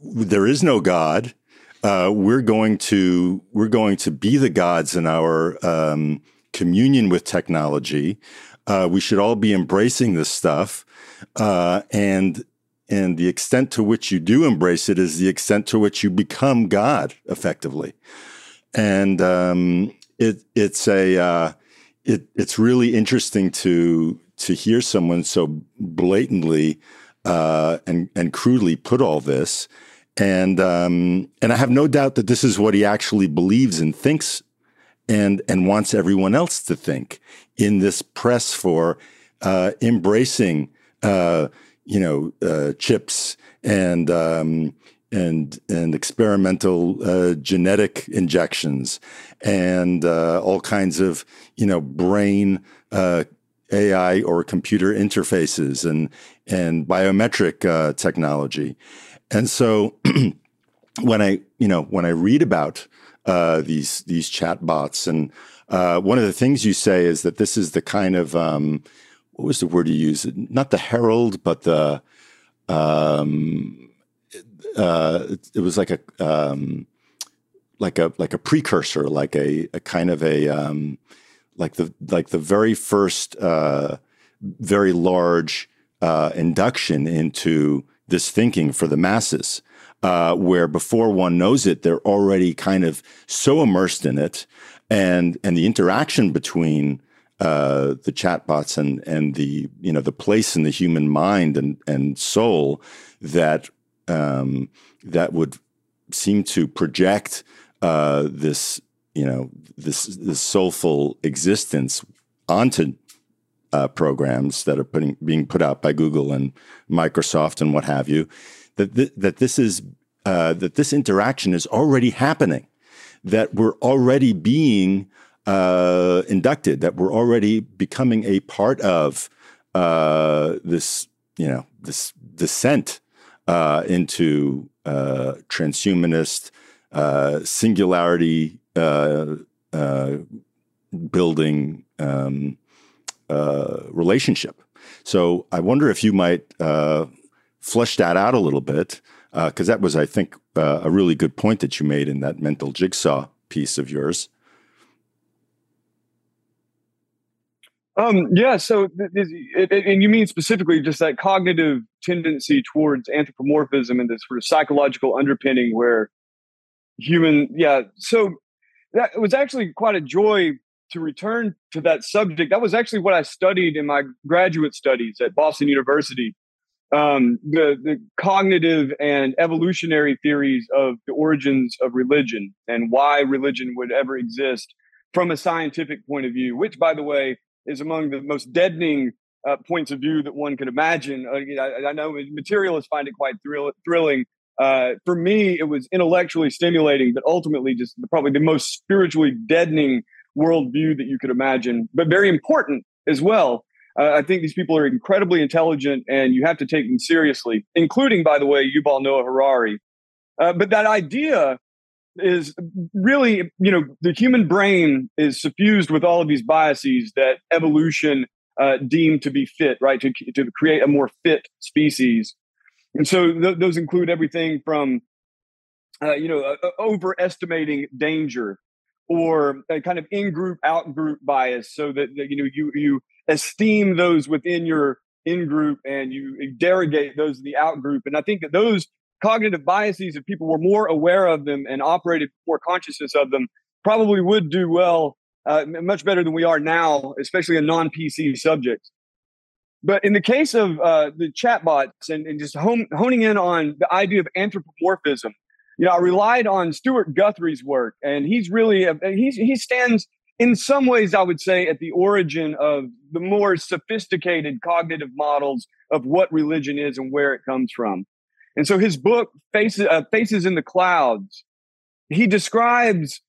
there is no God. Uh, we're going to we're going to be the gods in our um, communion with technology. Uh, we should all be embracing this stuff, uh, and and the extent to which you do embrace it is the extent to which you become God, effectively. And um, it it's a uh, it it's really interesting to to hear someone so blatantly uh, and and crudely put all this. And um, and I have no doubt that this is what he actually believes and thinks and and wants everyone else to think in this press for uh, embracing uh, you know uh, chips and um, and and experimental uh, genetic injections and uh, all kinds of you know brain uh, AI or computer interfaces and and biometric technology, and so when I you know when I read about uh, these these chatbots. And uh, one of the things you say is that this is the kind of um, what was the word you used? Not the herald, but the um, uh, it, was like a um, like a like a precursor, like a, a kind of a um, like the like the very first uh, very large uh, induction into this thinking for the masses uh, where before one knows it, they're already kind of so immersed in it, and and the interaction between uh, the chatbots and and the you know the place in the human mind and and soul that um, that would seem to project uh, this you know this this soulful existence onto uh, programs that are putting being put out by Google and Microsoft and what have you that th- that this is uh, that this interaction is already happening, that we're already being uh, inducted, that we're already becoming a part of uh, this you know this descent uh, into uh, transhumanist uh, singularity building um, relationship. So I wonder if you might flesh that out a little bit, because uh, that was, I think, uh, a really good point that you made in that mental jigsaw piece of yours. Um, yeah. So, it, it, and you mean specifically just that cognitive tendency towards anthropomorphism and this sort of psychological underpinning where human, yeah. So that was actually quite a joy to return to that subject. That was actually what I studied in my graduate studies at Boston University um, the, the cognitive and evolutionary theories of the origins of religion and why religion would ever exist from a scientific point of view, which, by the way, is among the most deadening uh, points of view that one could imagine. Uh, I, I, know materialists find it quite thrill, thrilling. Uh, for me, it was intellectually stimulating, but ultimately just probably the most spiritually deadening worldview that you could imagine, but very important as well uh, I think these people are incredibly intelligent and you have to take them seriously, including, by the way, Yuval Noah Harari. Uh, but that idea is really, you know, the human brain is suffused with all of these biases that evolution uh, deemed to be fit, right, to, to create a more fit species. And so th- those include everything from, uh, you know, uh, overestimating danger or a kind of in-group, out-group bias, so that, that you know you you esteem those within your in-group and you derogate those in the out-group. And I think that those cognitive biases, if people were more aware of them and operated more consciousness of them, probably would do well, uh, much better than we are now, especially in non-PC subjects. But in the case of uh, the chatbots and, and just hone, honing in on the idea of anthropomorphism, you know, I relied on Stewart Guthrie's work, and he's really a, he's he stands in some ways, I would say, at the origin of the more sophisticated cognitive models of what religion is and where it comes from. And so his book, Faces, uh, Faces in the Clouds, he describes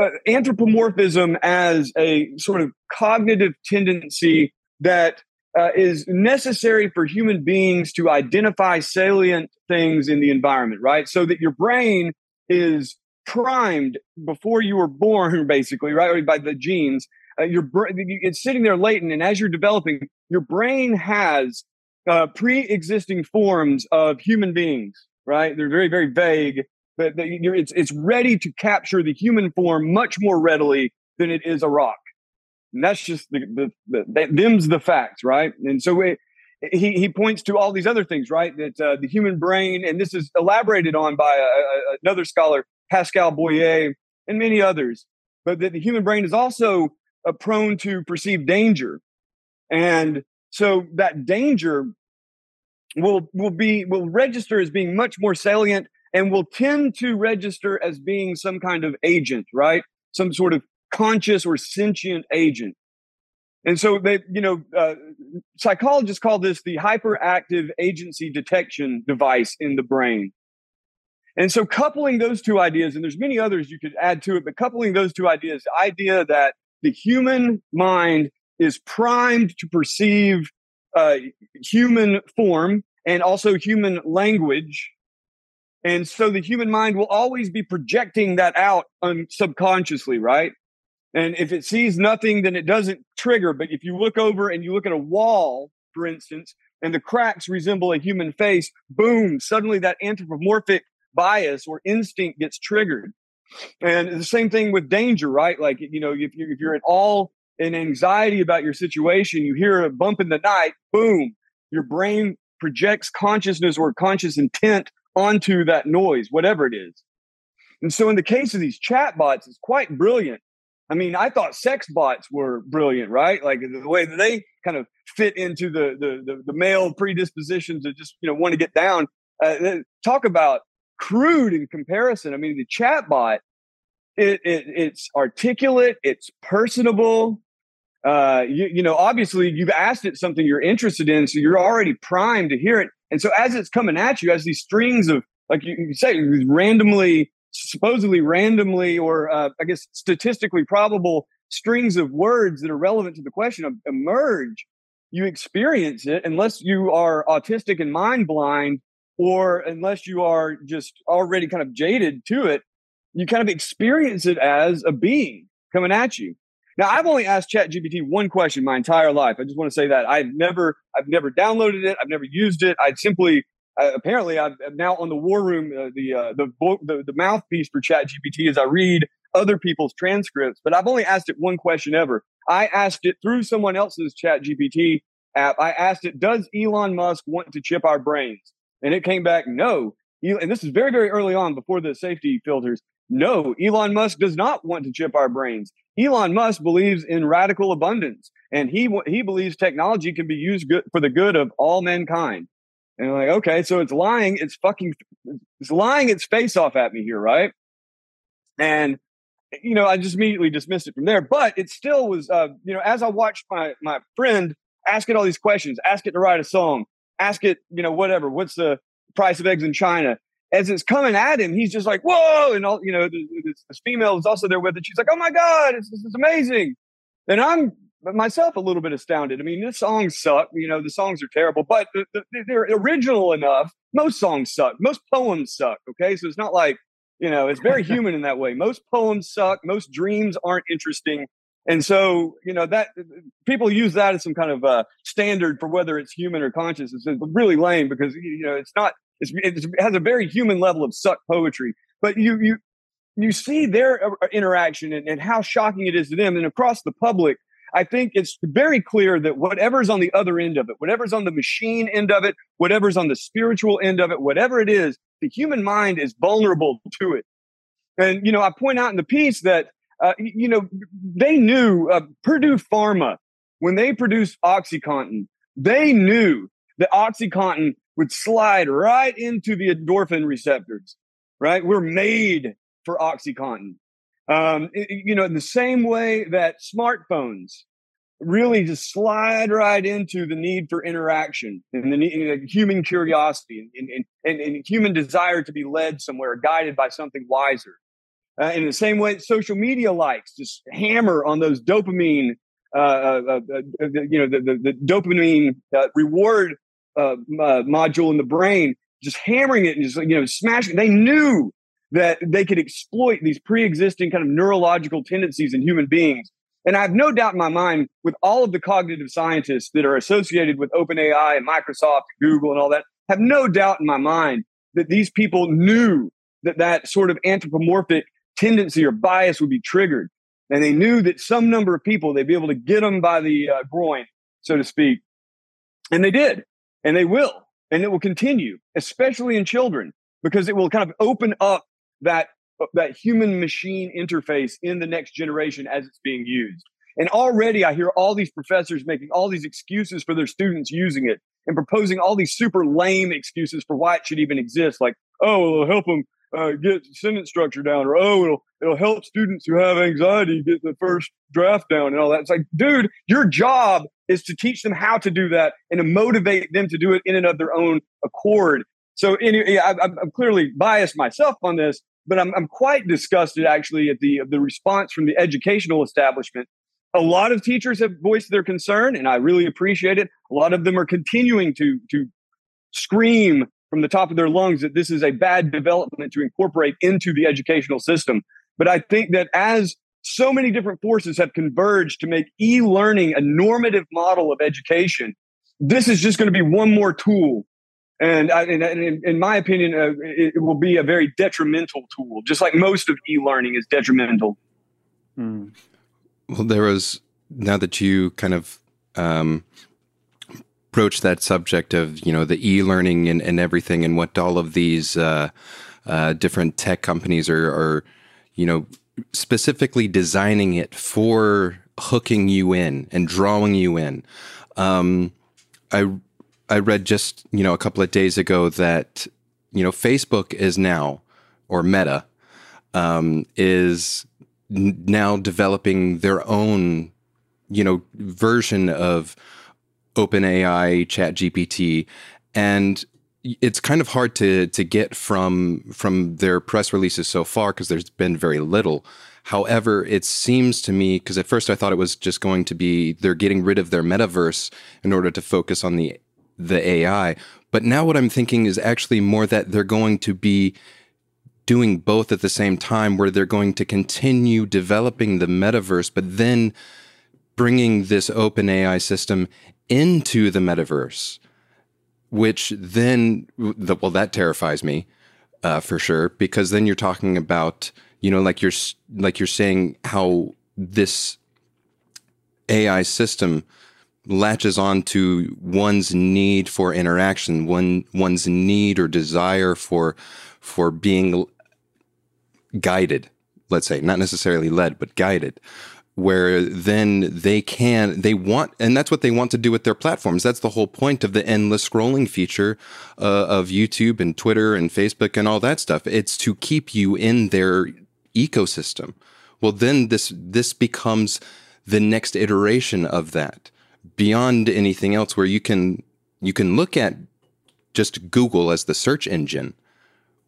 uh, anthropomorphism as a sort of cognitive tendency that uh, is necessary for human beings to identify salient things in the environment, right? So that your brain is primed before you were born, basically, right, by the genes. Uh, your it's sitting there latent, and as you're developing, your brain has uh, pre-existing forms of human beings, right? They're very, very vague, but it's it's ready to capture the human form much more readily than it is a rock. And that's just the the, the that, them's the facts, right? And so it, he he points to all these other things, right? That uh, the human brain, and this is elaborated on by a, a, another scholar, Pascal Boyer, and many others, but that the human brain is also uh, prone to perceive danger, and so that danger will will be will register as being much more salient and will tend to register as being some kind of agent, right? Some sort of conscious or sentient agent. And so they, you know, uh, psychologists call this the hyperactive agency detection device in the brain. And so coupling those two ideas, and there's many others you could add to it, but coupling those two ideas, the idea that the human mind is primed to perceive uh, human form and also human language. And so the human mind will always be projecting that out un- subconsciously, right? And if it sees nothing, then it doesn't trigger. But if you look over and you look at a wall, for instance, and the cracks resemble a human face, boom, suddenly that anthropomorphic bias or instinct gets triggered. And the same thing with danger, right? Like, you know, if, you, if you're at all in anxiety about your situation, you hear a bump in the night, boom, your brain projects consciousness or conscious intent onto that noise, whatever it is. And so in the case of these chatbots, it's quite brilliant. I mean, I thought sex bots were brilliant, right? Like the way that they kind of fit into the the the, the male predispositions to just you know want to get down. Uh, talk about crude in comparison. I mean, the chatbot, it, it it's articulate, it's personable, uh, you, you know, obviously you've asked it something you're interested in, so you're already primed to hear it. And so as it's coming at you, as these strings of, like you, you say, randomly, supposedly randomly, or uh, I guess statistically probable strings of words that are relevant to the question emerge, you experience it unless you are autistic and mind blind, or unless you are just already kind of jaded to it, you kind of experience it as a being coming at you. Now, I've only asked ChatGPT one question my entire life. I just want to say that I've never, I've never downloaded it. I've never used it. I'd simply, uh, apparently, I'm now on the war room, uh, the, uh, the, the the mouthpiece for ChatGPT as I read other people's transcripts. But I've only asked it one question ever. I asked it through someone else's ChatGPT app. I asked it, "Does Elon Musk want to chip our brains?" And it came back, "No." And this is very, very early on, before the safety filters. No, Elon Musk does not want to chip our brains. Elon Musk believes in radical abundance, and he he believes technology can be used good for the good of all mankind. And I'm like, okay, so it's lying. It's fucking. It's lying its face off at me here, right? And you know, I just immediately dismissed it from there. But it still was, uh, you know, as I watched my my friend ask it all these questions, ask it to write a song, ask it, you know, whatever. What's the price of eggs in China? As it's coming at him, he's just like, whoa. And all, you know, this, this female is also there with it. She's like, oh my God, this, this is amazing. And I'm myself a little bit astounded. I mean, the songs suck. You know, the songs are terrible, but they're original enough. Most songs suck. Most poems suck. Okay. So it's not like You know, it's very human in that way. Most poems suck. Most dreams aren't interesting. And so, you know, that people use that as some kind of uh, standard for whether it's human or conscious. It's really lame because you know it's not. It's, it has a very human level of suck poetry. But you you you see their uh, interaction and, and how shocking it is to them, and across the public. I think it's very clear that whatever's on the other end of it, whatever's on the machine end of it, whatever's on the spiritual end of it, whatever it is, the human mind is vulnerable to it. And, you know, I point out in the piece that, uh, you know, they knew uh, Purdue Pharma, when they produced Oxycontin, they knew that Oxycontin would slide right into the endorphin receptors, right? We're made for Oxycontin. Um, you know, in the same way that smartphones really just slide right into the need for interaction and the need, human curiosity and, and, and, and, human desire to be led somewhere, guided by something wiser. Uh, in the same way, social media likes just hammer on those dopamine, uh, uh, uh, uh you know, the, the, the dopamine uh, reward module in the brain, just hammering it and just you know smashing. They knew that they could exploit these pre-existing kind of neurological tendencies in human beings and I have no doubt in my mind with all of the cognitive scientists that are associated with OpenAI and Microsoft and Google and all that, have no doubt in my mind that these people knew that that sort of anthropomorphic tendency or bias would be triggered. And they knew that some number of people, they'd be able to get them by the uh, groin, so to speak. And they did. And they will. And it will continue, especially in children, because it will kind of open up that that human machine interface in the next generation as it's being used. And already I hear all these professors making all these excuses for their students using it and proposing all these super lame excuses for why it should even exist. Like, oh, it'll help them uh, get sentence structure down, or oh, it'll it'll help students who have anxiety get the first draft down and all that. It's like, dude, your job is to teach them how to do that and to motivate them to do it in and of their own accord. So, anyway, I, I'm clearly biased myself on this, but I'm, I'm quite disgusted actually at the the response from the educational establishment. A lot of teachers have voiced their concern, and I really appreciate it. A lot of them are continuing to to scream from the top of their lungs that this is a bad development to incorporate into the educational system. But I think that as so many different forces have converged to make e-learning a normative model of education, this is just going to be one more tool and, I, and, and in my opinion, uh, it, it, will be a very detrimental tool, just like most of e-learning is detrimental. Hmm. Well, there was now that you kind of um, approach that subject of you know the e-learning and, and everything, and what all of these uh, uh, different tech companies are, are, you know, specifically designing it for hooking you in and drawing you in. Um, I I read just you know a couple of days ago that you know Facebook is now or Meta um, is n- now developing their own you know version of OpenAI ChatGPT, and it's kind of hard to to get from from their press releases so far because there's been very little. However, it seems to me because at first I thought it was just going to be they're getting rid of their metaverse in order to focus on the the AI. But now what I'm thinking is actually more that they're going to be doing both at the same time, where they're going to continue developing the metaverse, but then bringing this open AI system into the metaverse, which then, well, that terrifies me uh, for sure, because then you're talking about, you know, like you're like you're saying how this AI system latches on to one's need for interaction, one one's need or desire for for being guided, let's say, not necessarily led, but guided, where then they can they want and that's what they want to do with their platforms. That's the whole point of the endless scrolling feature uh, of YouTube and Twitter and Facebook and all that stuff. It's to keep you in their ecosystem. Well, then this this becomes the next iteration of that beyond anything else where you can you can look at just Google as the search engine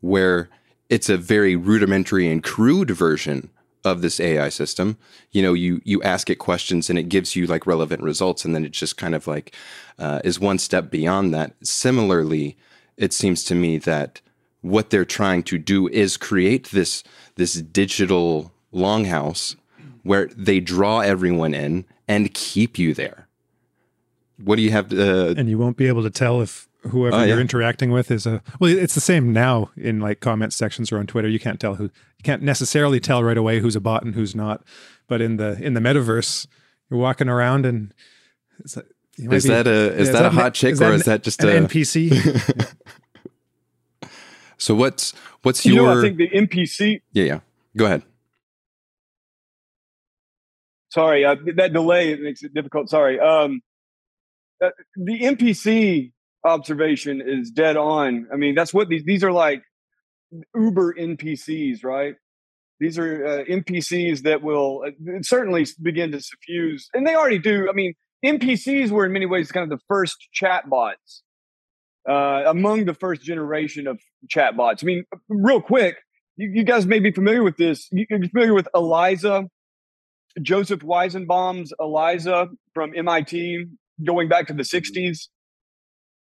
where it's a very rudimentary and crude version of this AI system. You know, you you ask it questions and it gives you like relevant results, and then it just kind of like uh, is one step beyond that. Similarly, it seems to me that what they're trying to do is create this this digital longhouse where they draw everyone in and keep you there. What do you have to? Uh, and you won't be able to tell if whoever oh, you're interacting with is a well it's the same now in like comment sections or on twitter you can't tell who you can't necessarily tell right away who's a bot and who's not but in the in the metaverse you're walking around and it's like, is be, that a is, yeah, that, that, a hot chick is or is that just an a npc so what's what's you your know, i think the npc yeah yeah. Go ahead. Sorry uh, that delay makes it difficult. Sorry um uh, the npc observation is dead on. I mean, that's what these these are like Uber NPCs, right? These are uh, NPCs that will uh, certainly begin to suffuse, and they already do. I mean, NPCs were in many ways kind of the first chatbots, uh, among the first generation of chatbots. I mean, real quick, you, you guys may be familiar with this. You, are familiar with Eliza, Joseph Weizenbaum's Eliza from MIT, going back to the '60s.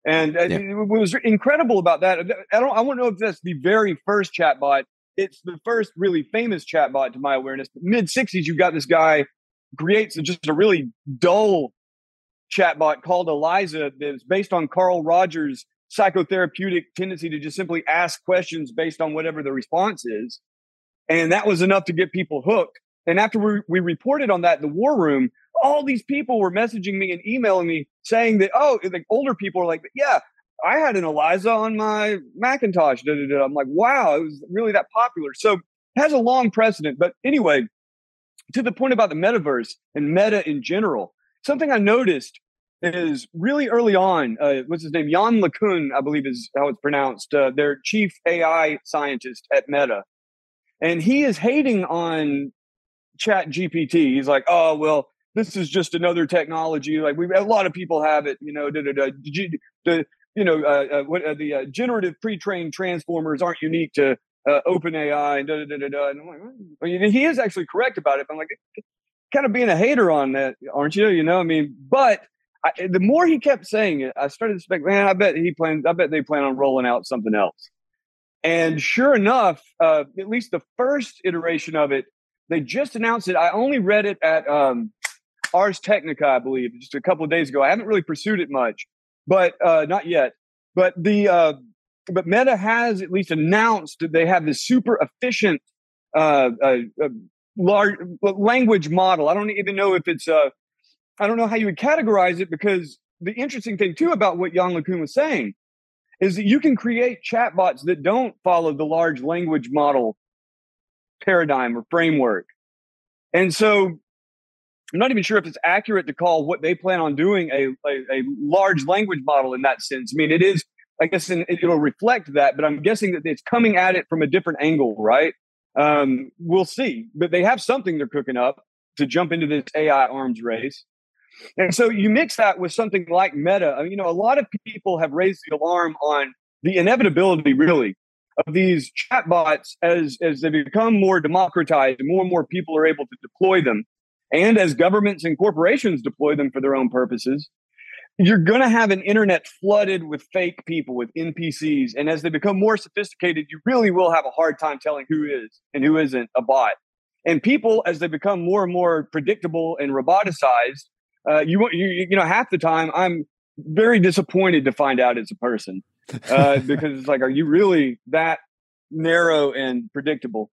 And uh, yeah. it was incredible about that. I don't. I want to know if that's the very first chatbot. It's the first really famous chatbot to my awareness. Mid '60s, you've got this guy creates just a really dull chatbot called Eliza that's based on Carl Rogers' psychotherapeutic tendency to just simply ask questions based on whatever the response is, and that was enough to get people hooked. And after we, we reported on that in the war room, all these people were messaging me and emailing me saying that, oh, the older people are like, yeah, I had an Eliza on my Macintosh. Da, da, da. I'm like, wow, it was really that popular. So it has a long precedent. But anyway, to the point about the metaverse and meta in general, something I noticed is really early on. Uh, what's his name? Yann LeCun, I believe is how it's pronounced. Uh, their chief AI scientist at Meta, and he is hating on Chat GPT. He's like, oh well, this is just another technology. Like we, a lot of people have it. You know, da, da, da, the you know uh, uh, what, uh, the uh, generative pre-trained transformers aren't unique to uh, OpenAI and da da da da. And I'm like, well, he is actually correct about it. But I'm like, kind of being a hater on that, aren't you? You know, I mean, but I, the more he kept saying it, I started to suspect, man, I bet he plans. I bet they plan on rolling out something else. And sure enough, uh, at least the first iteration of it, they just announced it. I only read it at um, Ars Technica, I believe, just a couple of days ago. I haven't really pursued it much, but uh, not yet. But the uh, but Meta has at least announced that they have this super efficient uh, uh, uh large language model. I don't even know if it's uh, I don't know how you would categorize it because the interesting thing too about what Yann LeCun was saying is that you can create chatbots that don't follow the large language model paradigm or framework. And so I'm not even sure if it's accurate to call what they plan on doing a, a, a large language model in that sense. I mean, it is, I guess, in, it'll reflect that, but I'm guessing that it's coming at it from a different angle, right? Um, we'll see. But they have something they're cooking up to jump into this AI arms race. And so you mix that with something like Meta. I mean, you know, a lot of people have raised the alarm on the inevitability, really, of these chatbots as as they become more democratized and more and more people are able to deploy them and as governments and corporations deploy them for their own purposes, you're going to have an internet flooded with fake people, with NPCs. And as they become more sophisticated, you really will have a hard time telling who is and who isn't a bot. And people, as they become more and more predictable and roboticized, uh, you, you you know half the time I'm very disappointed to find out it's a person uh, because it's like, are you really that narrow and predictable?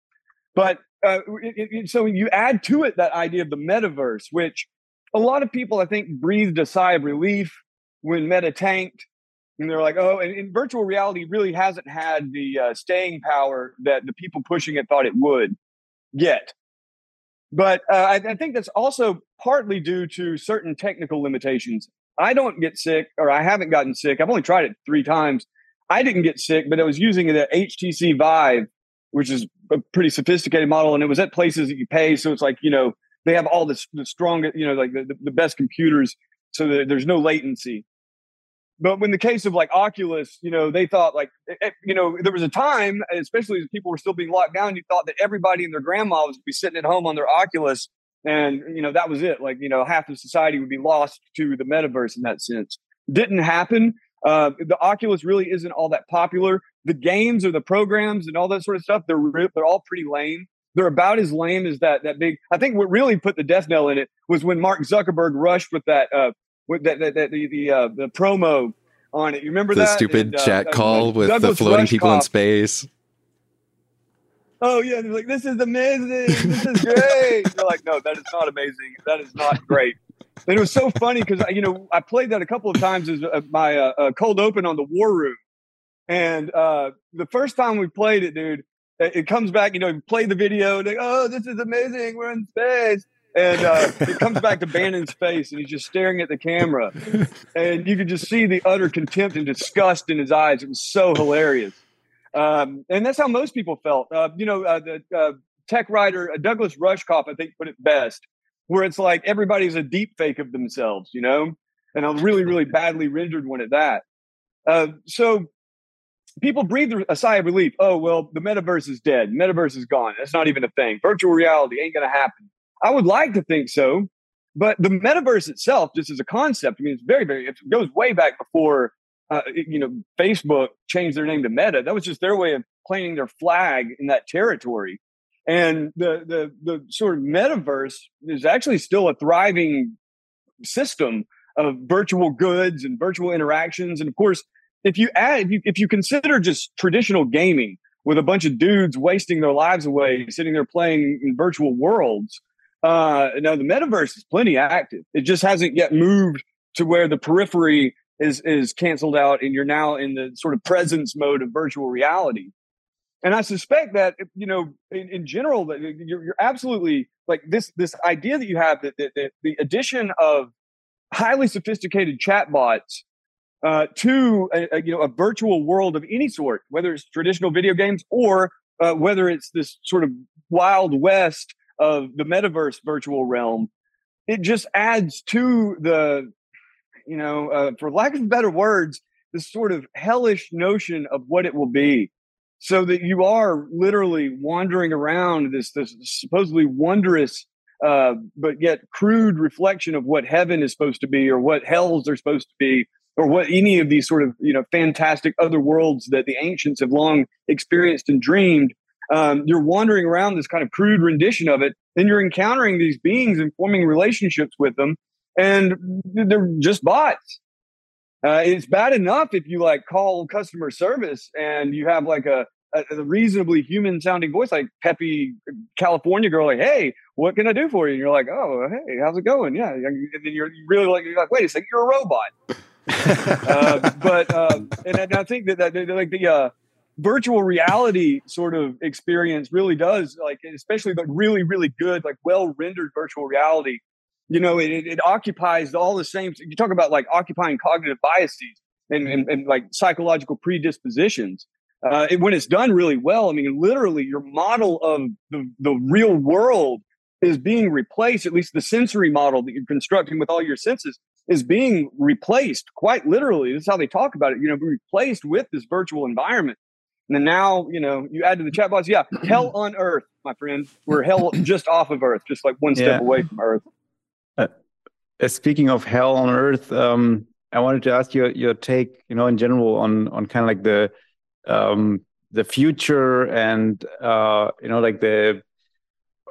But uh, it, it, so you add to it that idea of the metaverse, which a lot of people I think breathed a sigh of relief when Meta tanked, and they're like, "Oh," and, and virtual reality really hasn't had the uh, staying power that the people pushing it thought it would yet. But uh, I, I think that's also partly due to certain technical limitations. I don't get sick, or I haven't gotten sick. I've only tried it three times. I didn't get sick, but I was using the HTC Vive which is a pretty sophisticated model, and it was at places that you pay. So it's like you know they have all this the strongest, you know, like the, the best computers, so that there's no latency. But when the case of like Oculus, you know, they thought like, eh, eh, you know, there was a time, especially as people were still being locked down, you thought that everybody and their grandma was be sitting at home on their Oculus, and you know that was it. Like you know, half of society would be lost to the metaverse in that sense. Didn't happen. Uh, the Oculus really isn't all that popular the games or the programs and all that sort of stuff, they're they're all pretty lame. They're about as lame as that that big. I think what really put the death knell in it was when Mark Zuckerberg rushed with that uh, with that, that, that the the, uh, the promo on it. You remember the that stupid and, uh, chat call with Douglas the floating people in space? Oh yeah, they're like, this is amazing. This is great. They're like, no, that is not amazing. That is not great. And it was so funny because you know I played that a couple of times as uh, my uh, uh, cold open on the War Room, and uh, the first time we played it, dude, it, comes back. You know, you play the video, and like, oh, this is amazing. We're in space. And uh, it comes back to Bannon's face, and he's just staring at the camera, and you could just see the utter contempt and disgust in his eyes. It was so hilarious. Um, and that's how most people felt. Uh, you know, uh, the uh, tech writer uh, Douglas Rushkoff, I think, put it best, where it's like everybody's a deep fake of themselves, you know, and a really, really badly rendered one at that. Uh, so people breathe a sigh of relief. Oh, well, the metaverse is dead. Metaverse is gone. That's not even a thing. Virtual reality ain't going to happen. I would like to think so, but the metaverse itself, just as a concept, I mean, it's very, very, it goes way back before uh, you know, Facebook changed their name to Meta. That was just their way of planting their flag in that territory. And the the the sort of metaverse is actually still a thriving system of virtual goods and virtual interactions. And of course, if you add if you if you consider just traditional gaming with a bunch of dudes wasting their lives away sitting there playing in virtual worlds, uh, now the metaverse is plenty active. It just hasn't yet moved to where the periphery is is canceled out and you're now in the sort of presence mode of virtual reality. And i suspect that you know in, in general that you're, you're absolutely like this this idea that you have that, that, that the addition of highly sophisticated chatbots uh, to a, a, you know a virtual world of any sort whether it's traditional video games or uh, whether it's this sort of wild west of the metaverse virtual realm it just adds to the you know, uh, for lack of better words, this sort of hellish notion of what it will be. So that you are literally wandering around this, this supposedly wondrous, uh, but yet crude reflection of what heaven is supposed to be, or what hells are supposed to be, or what any of these sort of you know fantastic other worlds that the ancients have long experienced and dreamed. Um, you're wandering around this kind of crude rendition of it, then you're encountering these beings and forming relationships with them, and they're just bots. Uh, it's bad enough if you like call customer service and you have like a, a, a reasonably human sounding voice, like peppy California girl, like, "Hey, what can I do for you?" And you're like, "Oh, hey, how's it going?" Yeah, and then you're really like, you're like, "Wait a second, you're a robot." uh, but uh, and I think that, that like the uh, virtual reality sort of experience really does like, especially like really really good like well rendered virtual reality you know, it, it occupies all the same. You talk about like occupying cognitive biases and, and, and like psychological predispositions. Uh, it, when it's done really well, I mean, literally, your model of the, the real world is being replaced. At least the sensory model that you're constructing with all your senses is being replaced quite literally. This is how they talk about it. You know, replaced with this virtual environment. And now, you know, you add to the chat box, yeah, hell on earth, my friend. We're hell just off of earth, just like one step Yeah. away from earth. Uh, speaking of hell on earth, um, I wanted to ask you your take, you know, in general on on kind of like the um, the future and uh, you know, like the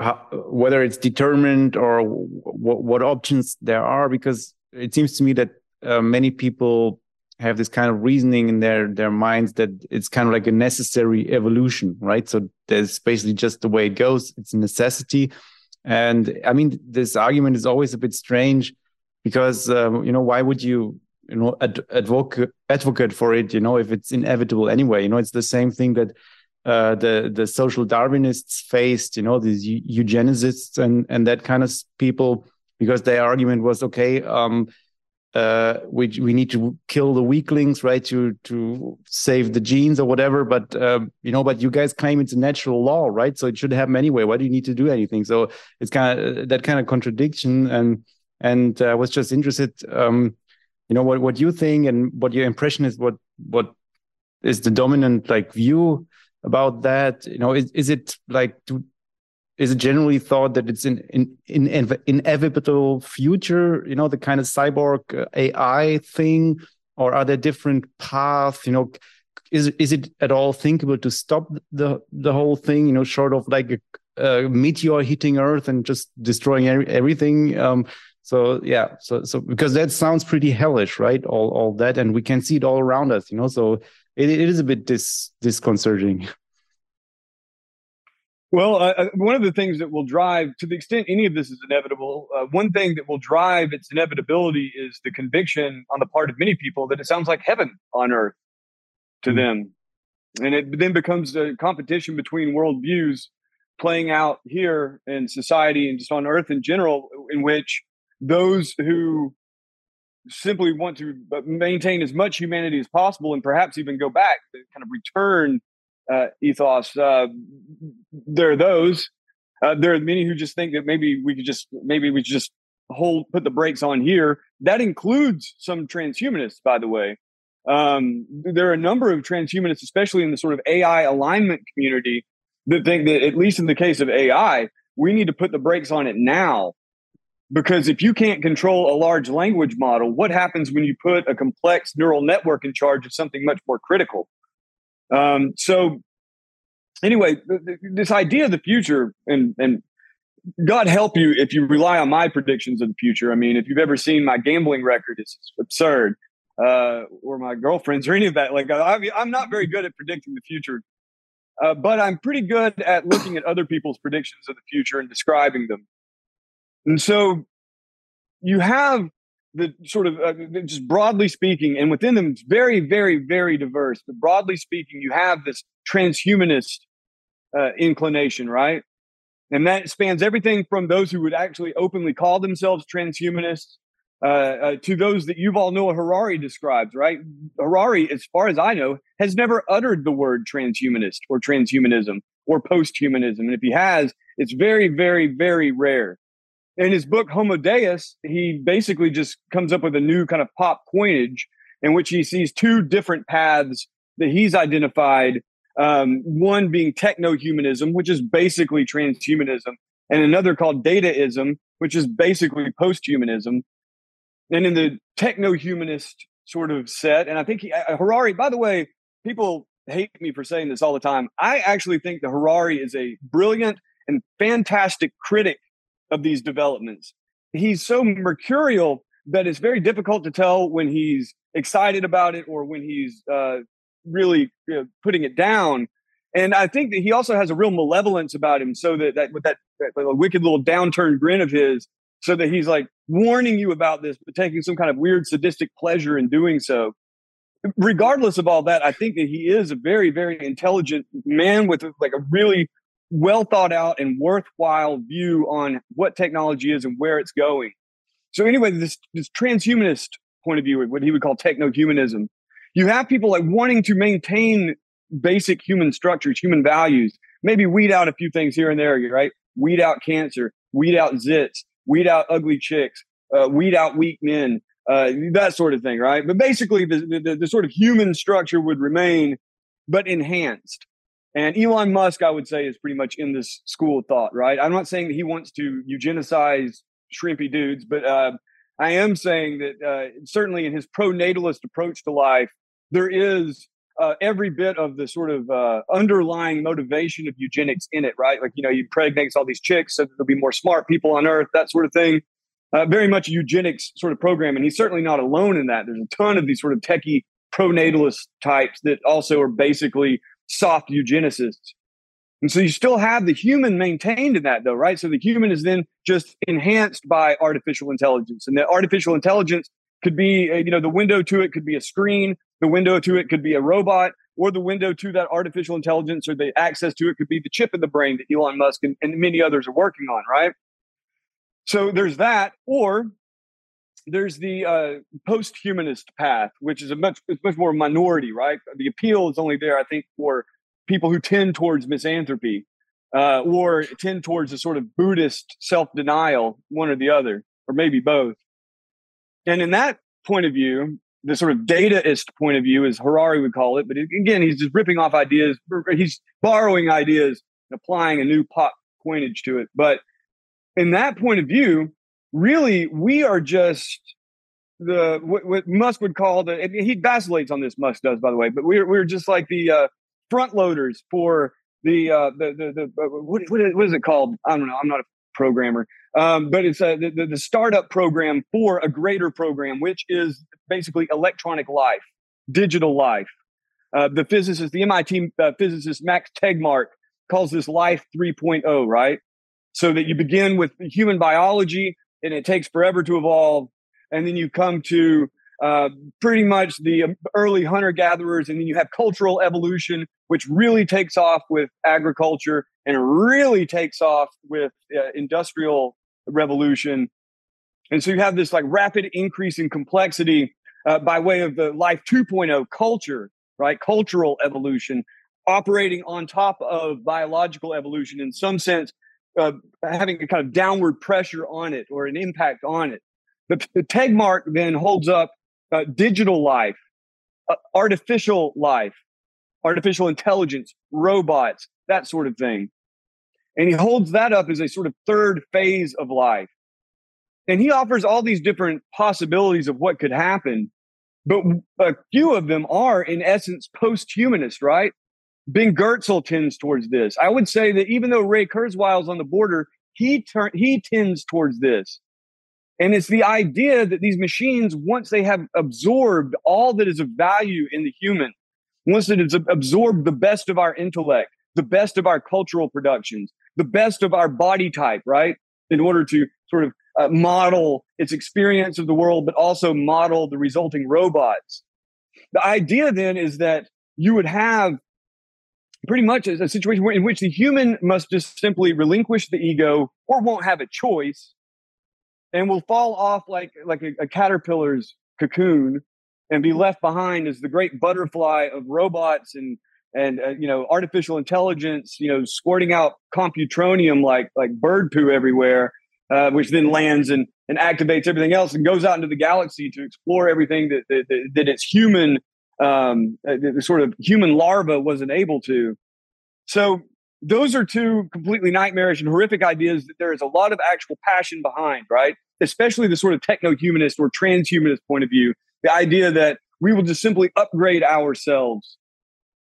how, whether it's determined or what options there are, because it seems to me that uh, many people have this kind of reasoning in their their minds that it's kind of like a necessary evolution, right? So there's basically just the way it goes; it's a necessity. And I mean, this argument is always a bit strange because um, you know why would you you know ad- advocate advocate for it? You know, if it's inevitable anyway. You know, it's the same thing that uh, the the social Darwinists faced. You know, these eu- eugenicists and and that kind of people because their argument was okay. Um, uh, we we need to kill the weaklings, right? To to save the genes or whatever. But um, you know, but you guys claim it's a natural law, right? So it should happen anyway. Why do you need to do anything? So it's kind of that kind of contradiction. And and uh, I was just interested, um, you know, what what you think and what your impression is. What what is the dominant like view about that? You know, is is it like do is it generally thought that it's in in, in inevitable future you know the kind of cyborg uh, ai thing or are there different paths you know is is it at all thinkable to stop the the whole thing? You know, short of like a, a meteor hitting Earth and just destroying everything. Um, so yeah, so so because that sounds pretty hellish, right? All all that, and we can see it all around us. You know, so it, it is a bit dis disconcerting. Well, uh, one of the things that will drive, to the extent any of this is inevitable, uh, one thing that will drive its inevitability is the conviction on the part of many people that it sounds like heaven on earth to mm-hmm. them. And it then becomes a competition between worldviews playing out here in society and just on earth in general, in which those who simply want to uh, maintain as much humanity as possible and perhaps even go back to kind of return uh, ethos. Uh, there are those. Uh, there are many who just think that maybe we could just maybe we just hold put the brakes on here. That includes some transhumanists, by the way. Um, there are a number of transhumanists, especially in the sort of AI alignment community, that think that at least in the case of AI, we need to put the brakes on it now. Because if you can't control a large language model, what happens when you put a complex neural network in charge of something much more critical? Um, so anyway, th- th- this idea of the future and and God help you if you rely on my predictions of the future. I mean, if you've ever seen my gambling record, it's absurd. Uh, or my girlfriends or any of that. Like I, I'm not very good at predicting the future, uh, but I'm pretty good at looking at other people's predictions of the future and describing them. And so you have the sort of uh, just broadly speaking, and within them, it's very, very, very diverse. But broadly speaking, you have this transhumanist uh, inclination, right? And that spans everything from those who would actually openly call themselves transhumanists uh, uh, to those that Yuval Noah Harari describes, right? Harari, as far as I know, has never uttered the word transhumanist or transhumanism or posthumanism. And if he has, it's very, very, very rare in his book Homo Deus, he basically just comes up with a new kind of pop coinage in which he sees two different paths that he's identified. Um, one being techno-humanism, which is basically transhumanism, and another called dataism, which is basically post-humanism. And in the techno-humanist sort of set, and I think he, uh, Harari, by the way, people hate me for saying this all the time. I actually think that Harari is a brilliant and fantastic critic of these developments. He's so mercurial that it's very difficult to tell when he's excited about it or when he's uh, really you know, putting it down. And I think that he also has a real malevolence about him, so that, that with that, that wicked little downturned grin of his, so that he's like warning you about this, but taking some kind of weird sadistic pleasure in doing so. Regardless of all that, I think that he is a very, very intelligent man with like a really well thought out and worthwhile view on what technology is and where it's going. So anyway, this this transhumanist point of view, what he would call techno-humanism, you have people like wanting to maintain basic human structures, human values, maybe weed out a few things here and there, right? Weed out cancer, weed out zits, weed out ugly chicks, uh, weed out weak men, uh, that sort of thing, right? But basically, the, the, the sort of human structure would remain, but enhanced. And Elon Musk, I would say, is pretty much in this school of thought, right? I'm not saying that he wants to eugenicize shrimpy dudes, but uh, I am saying that uh, certainly in his pro-natalist approach to life, there is uh, every bit of the sort of uh, underlying motivation of eugenics in it, right? Like, you know, you pregnate all these chicks so there'll be more smart people on earth, that sort of thing. Uh, very much eugenics sort of program. And he's certainly not alone in that. There's a ton of these sort of techie pro-natalist types that also are basically soft eugenicists. And so you still have the human maintained in that, though, right? So the human is then just enhanced by artificial intelligence. And the artificial intelligence could be, uh, you know, the window to it could be a screen, the window to it could be a robot, or the window to that artificial intelligence or the access to it could be the chip in the brain that Elon Musk and, and many others are working on, right? So there's that, or there's the uh, post-humanist path, which is a much it's much more minority, right? The appeal is only there, I think, for people who tend towards misanthropy uh, or tend towards a sort of Buddhist self-denial, one or the other, or maybe both. And in that point of view, the sort of dataist point of view, as Harari would call it, but again, he's just ripping off ideas. He's borrowing ideas and applying a new pop coinage to it. But in that point of view, really we are just the what, what Musk would call the he vacillates on this. Musk does, by the way, but we're we're just like the uh, front loaders for the uh, the the, the uh, what, what, is, it called? I don't know. I'm not a programmer, um, but it's a, the, the startup program for a greater program, which is basically electronic life, digital life. Uh, the physicist, the MIT uh, physicist Max Tegmark calls this life 3.0, right? So that you begin with human biology and it takes forever to evolve. And then you come to uh, pretty much the um, early hunter gatherers, and then you have cultural evolution, which really takes off with agriculture and really takes off with uh, industrial revolution. And so you have this like rapid increase in complexity uh, by way of the life 2.0 culture, right? Cultural evolution operating on top of biological evolution in some sense, uh, having a kind of downward pressure on it or an impact on it. The, the Tegmark then holds up uh, digital life, uh, artificial life, artificial intelligence, robots, that sort of thing. And he holds that up as a sort of third phase of life. And he offers all these different possibilities of what could happen, but a few of them are, in essence, post humanist, right? Ben Goertzel tends towards this. I would say that even though Ray Kurzweil's on the border, he turn he tends towards this. And it's the idea that these machines, once they have absorbed all that is of value in the human, once it has absorbed the best of our intellect, the best of our cultural productions, the best of our body type, right? In order to sort of uh, model its experience of the world, but also model the resulting robots. The idea then is that you would have pretty much is a situation in which the human must just simply relinquish the ego or won't have a choice and will fall off like like a, a caterpillar's cocoon and be left behind as the great butterfly of robots and and uh, you know artificial intelligence you know squirting out computronium like like bird poo everywhere uh, which then lands and and activates everything else and goes out into the galaxy to explore everything that that, that, that its human um, uh, the sort of human larva wasn't able to so those are two completely nightmarish and horrific ideas that there is a lot of actual passion behind, right? Especially the sort of techno humanist or transhumanist point of view. The idea that we will just simply upgrade ourselves.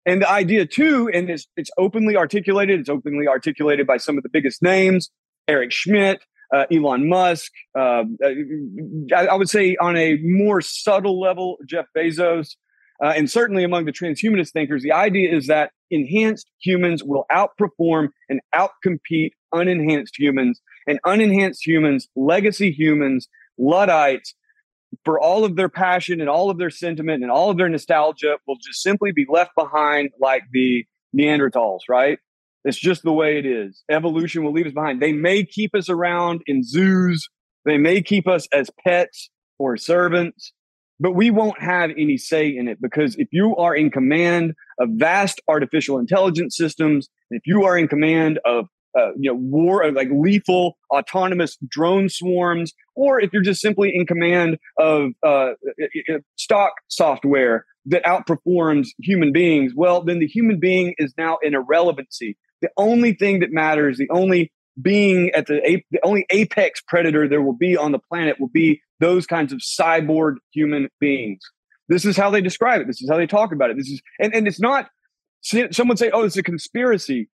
And the idea, too, and it's, it's openly articulated, it's openly articulated by some of the biggest names Eric Schmidt, uh, Elon Musk. Uh, I, I would say on a more subtle level, Jeff Bezos. Uh, and certainly among the transhumanist thinkers, the idea is that enhanced humans will outperform and outcompete unenhanced humans, and unenhanced humans, legacy humans, Luddites, for all of their passion and all of their sentiment and all of their nostalgia, will just simply be left behind like the Neanderthals, right? It's just the way it is. Evolution will leave us behind. They may keep us around in zoos, they may keep us as pets or servants, but we won't have any say in it because if you are in command of vast artificial intelligence systems, if you are in command of uh, you know war like lethal autonomous drone swarms, or if you're just simply in command of uh, stock software that outperforms human beings, well, then the human being is now an irrelevancy. The only thing that matters, the only being at the the only apex predator there will be on the planet will be those kinds of cyborg human beings. This is how they describe it. This is how they talk about it. This is and, and it's not someone say, oh, it's a conspiracy.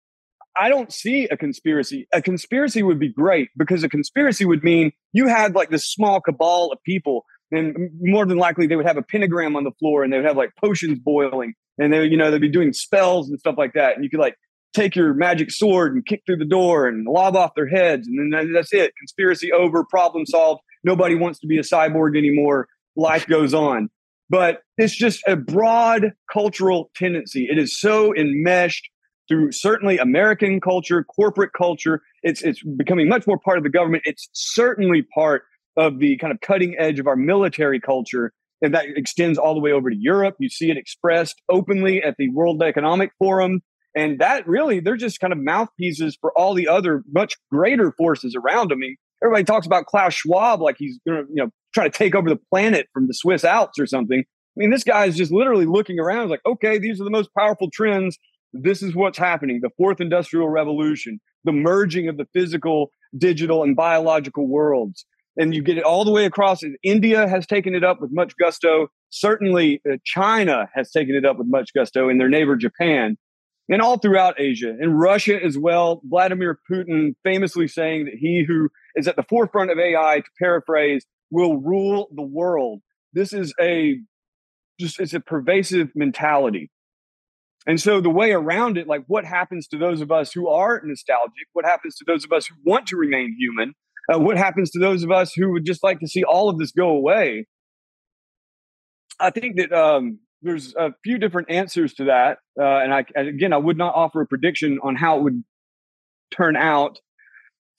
I don't see a conspiracy. A conspiracy would be great because a conspiracy would mean you had like this small cabal of people, and more than likely they would have a pentagram on the floor and they would have like potions boiling, and they, you know, they'd be doing spells and stuff like that. And you could like take your magic sword and kick through the door and lob off their heads, and then that's it. Conspiracy over, problem solved. Nobody wants to be a cyborg anymore. Life goes on. But it's just a broad cultural tendency. It is so enmeshed through certainly American culture, corporate culture. It's it's becoming much more part of the government. It's certainly part of the kind of cutting edge of our military culture. And that extends all the way over to Europe. You see it expressed openly at the World Economic Forum. And that really, they're just kind of mouthpieces for all the other much greater forces around them. Everybody talks about Klaus Schwab like he's going to, you know, try to take over the planet from the Swiss Alps or something. I mean, this guy is just literally looking around like, okay, these are the most powerful trends. This is what's happening. The fourth industrial revolution, the merging of the physical, digital, and biological worlds. and you get it all the way across. India has taken it up with much gusto. Certainly, uh, China has taken it up with much gusto, and their neighbor Japan, and all throughout Asia, and Russia as well. Vladimir Putin famously saying that he who is at the forefront of AI, to paraphrase, will rule the world. This is a just it's a pervasive mentality. And so the way around it, like what happens to those of us who are nostalgic? What happens to those of us who want to remain human? Uh, what happens to those of us who would just like to see all of this go away? I think that um, there's a few different answers to that, uh, and I again I would not offer a prediction on how it would turn out,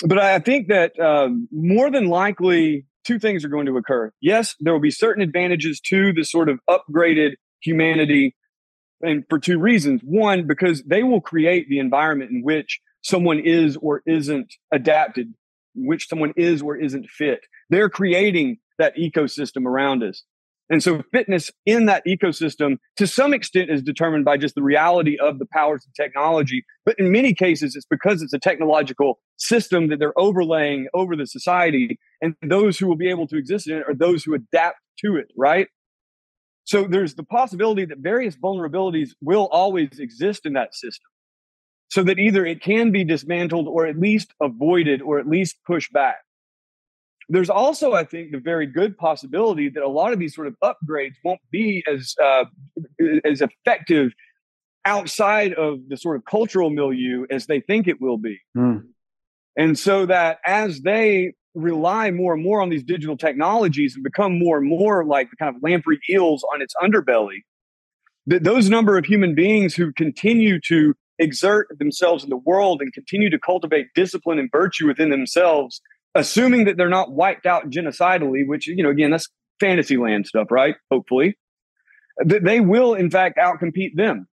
but I think that um, more than likely two things are going to occur. Yes, there will be certain advantages to the sort of upgraded humanity, and for two reasons. One, because they will create the environment in which someone is or isn't adapted which someone is or isn't fit. They're creating that ecosystem around us. And so fitness in that ecosystem to some extent is determined by just the reality of the powers of technology. But in many cases, it's because it's a technological system that they're overlaying over the society. And those who will be able to exist in it are those who adapt to it, right? So there's the possibility that various vulnerabilities will always exist in that system so that either it can be dismantled or at least avoided or at least pushed back. There's also, I think, the very good possibility that a lot of these sort of upgrades won't be as uh, as effective outside of the sort of cultural milieu as they think it will be. Mm. And so that as they rely more and more on these digital technologies and become more and more like the kind of lamprey eels on its underbelly, that those number of human beings who continue to exert themselves in the world and continue to cultivate discipline and virtue within themselves, assuming that they're not wiped out genocidally, which, you know, again, that's fantasy land stuff, right? Hopefully, that they will, in fact, outcompete them.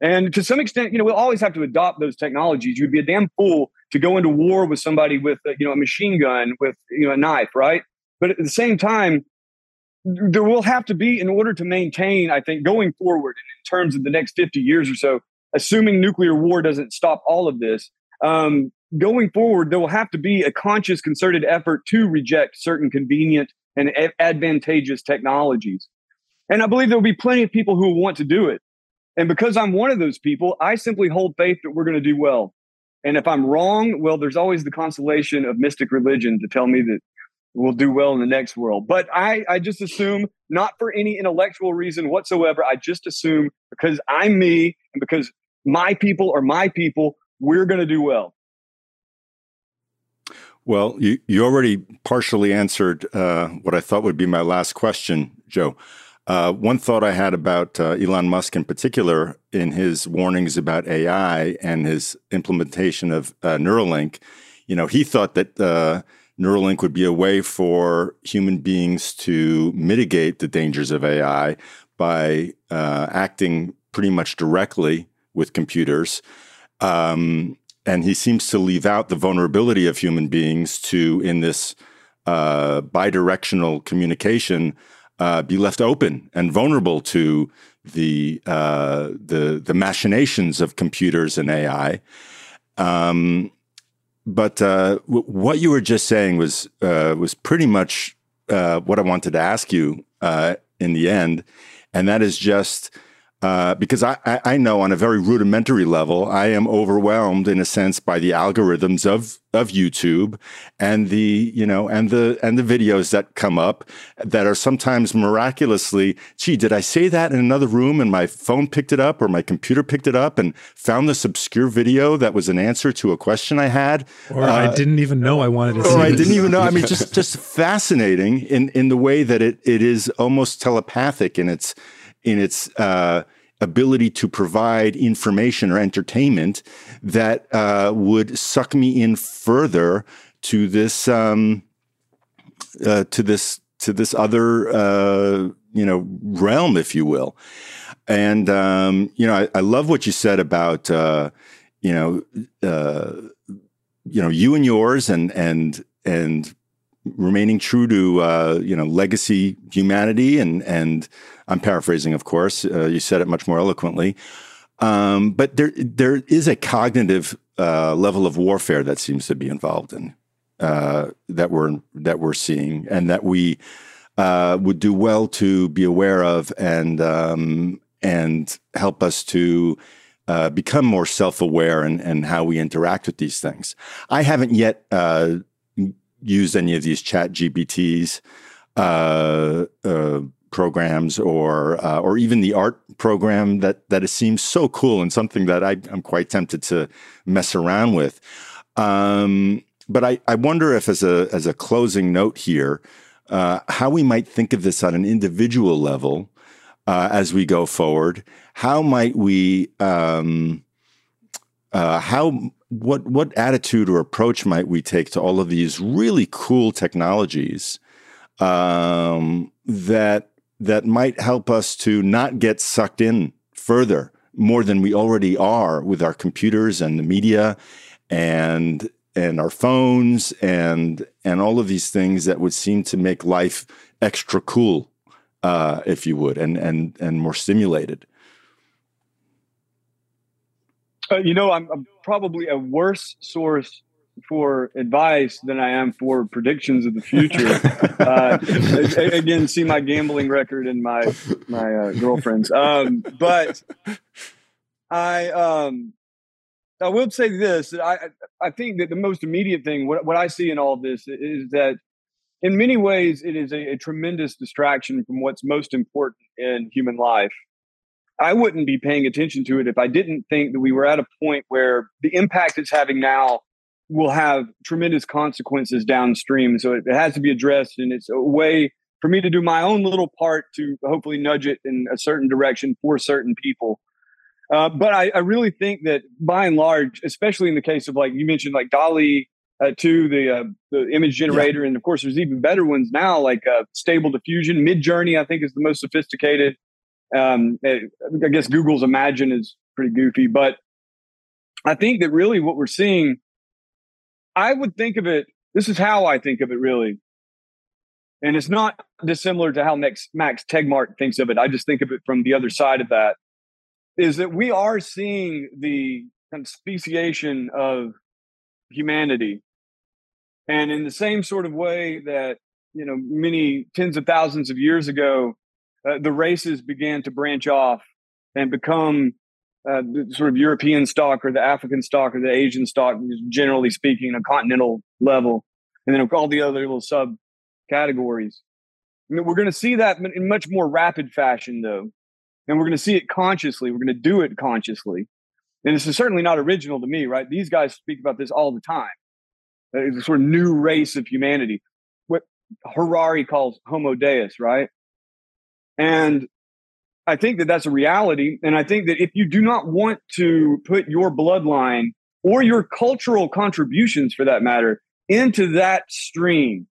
And to some extent, you know, we'll always have to adopt those technologies. You'd be a damn fool to go into war with somebody with, a, you know, a machine gun, with, you know, a knife, right? But at the same time, there will have to be, in order to maintain, I think, going forward in terms of the next 50 years or so, assuming nuclear war doesn't stop all of this, um, going forward, there will have to be a conscious, concerted effort to reject certain convenient and advantageous technologies. And I believe there will be plenty of people who want to do it. And because I'm one of those people, I simply hold faith that we're going to do well. And if I'm wrong, well, there's always the consolation of mystic religion to tell me that we'll do well in the next world. But I, I just assume, not for any intellectual reason whatsoever, I just assume because I'm me and because my people are my people. We're going to do well. Well, you, you already partially answered uh, what I thought would be my last question, Joe. Uh, one thought I had about uh, Elon Musk in particular in his warnings about AI and his implementation of uh, Neuralink, you know, he thought that uh, Neuralink would be a way for human beings to mitigate the dangers of AI by uh, acting pretty much directly with computers. Um, and he seems to leave out the vulnerability of human beings to, in this uh, bidirectional communication, uh, be left open and vulnerable to the uh, the the machinations of computers and AI. Um, but uh, what you were just saying was uh, was pretty much uh, what I wanted to ask you in the end, and that is just uh, because I, I know on a very rudimentary level, I am overwhelmed in a sense by the algorithms of of YouTube and the you know and the and the videos that come up that are sometimes miraculously, gee, did I say that in another room and my phone picked it up or my computer picked it up and found this obscure video that was an answer to a question I had, or uh, I didn't even know I wanted to. Or I didn't even know. I mean, just just fascinating in in the way that it it is almost telepathic in its in its uh, ability to provide information or entertainment that uh, would suck me in further to this um, uh, to this to this other uh, you know realm, if you will. And um, you know, I, I, love what you said about uh, you know uh, you know you and yours and and and remaining true to uh, you know legacy humanity and and I'm paraphrasing, of course. Uh, you said it much more eloquently, um, but there there is a cognitive uh, level of warfare that seems to be involved in uh, that we're that we're seeing, and that we uh, would do well to be aware of and um, and help us to uh, become more self-aware and and how we interact with these things. I haven't yet uh, used any of these Chat GPTs uh, uh, programs or uh, or even the art program that that it seems so cool and something that I, am quite tempted to mess around with. Um, but I, I wonder if as a as a closing note here, uh, how we might think of this on an individual level uh, as we go forward. How might we um, uh, how what what attitude or approach might we take to all of these really cool technologies um, that that might help us to not get sucked in further more than we already are with our computers and the media and and our phones and and all of these things that would seem to make life extra cool uh, if you would and and and more stimulated. Uh, you know I'm, I'm probably a worse source for advice than I am for predictions of the future. uh, again, see my gambling record and my my uh, girlfriends. Um, but I um, I will say this: that I I think that the most immediate thing, what what I see in all this, is that in many ways it is a, a tremendous distraction from what's most important in human life. I wouldn't be paying attention to it if I didn't think that we were at a point where the impact it's having now will have tremendous consequences downstream. So it, it has to be addressed, and it's a way for me to do my own little part to hopefully nudge it in a certain direction for certain people. Uh, but I, I, really think that by and large, especially in the case of like you mentioned, like DALL-E uh, 2, the uh, the image generator, yeah. and of course there's even better ones now, like uh, Stable Diffusion. Midjourney, I think, is the most sophisticated. Um, eh, I guess Google's Imagen is pretty goofy, but I think that really what we're seeing I would think of it. This is how I think of it, really, and it's not dissimilar to how Max Tegmark thinks of it. I just think of it from the other side of that. Is that we are seeing the kind of speciation of humanity, and in the same sort of way that you know many tens of thousands of years ago, uh, the races began to branch off and become uh, the sort of European stock or the African stock or the Asian stock, generally speaking, a continental level, and then all the other little sub categories. I mean, we're going to see that in much more rapid fashion, though, and we're going to see it consciously. We're going to do it consciously, and this is certainly not original to me, right? These guys speak about this all the time. It's a sort of new race of humanity, what Harari calls Homo Deus, right? And I think that that's a reality. And I think that if you do not want to put your bloodline or your cultural contributions for that matter into that stream,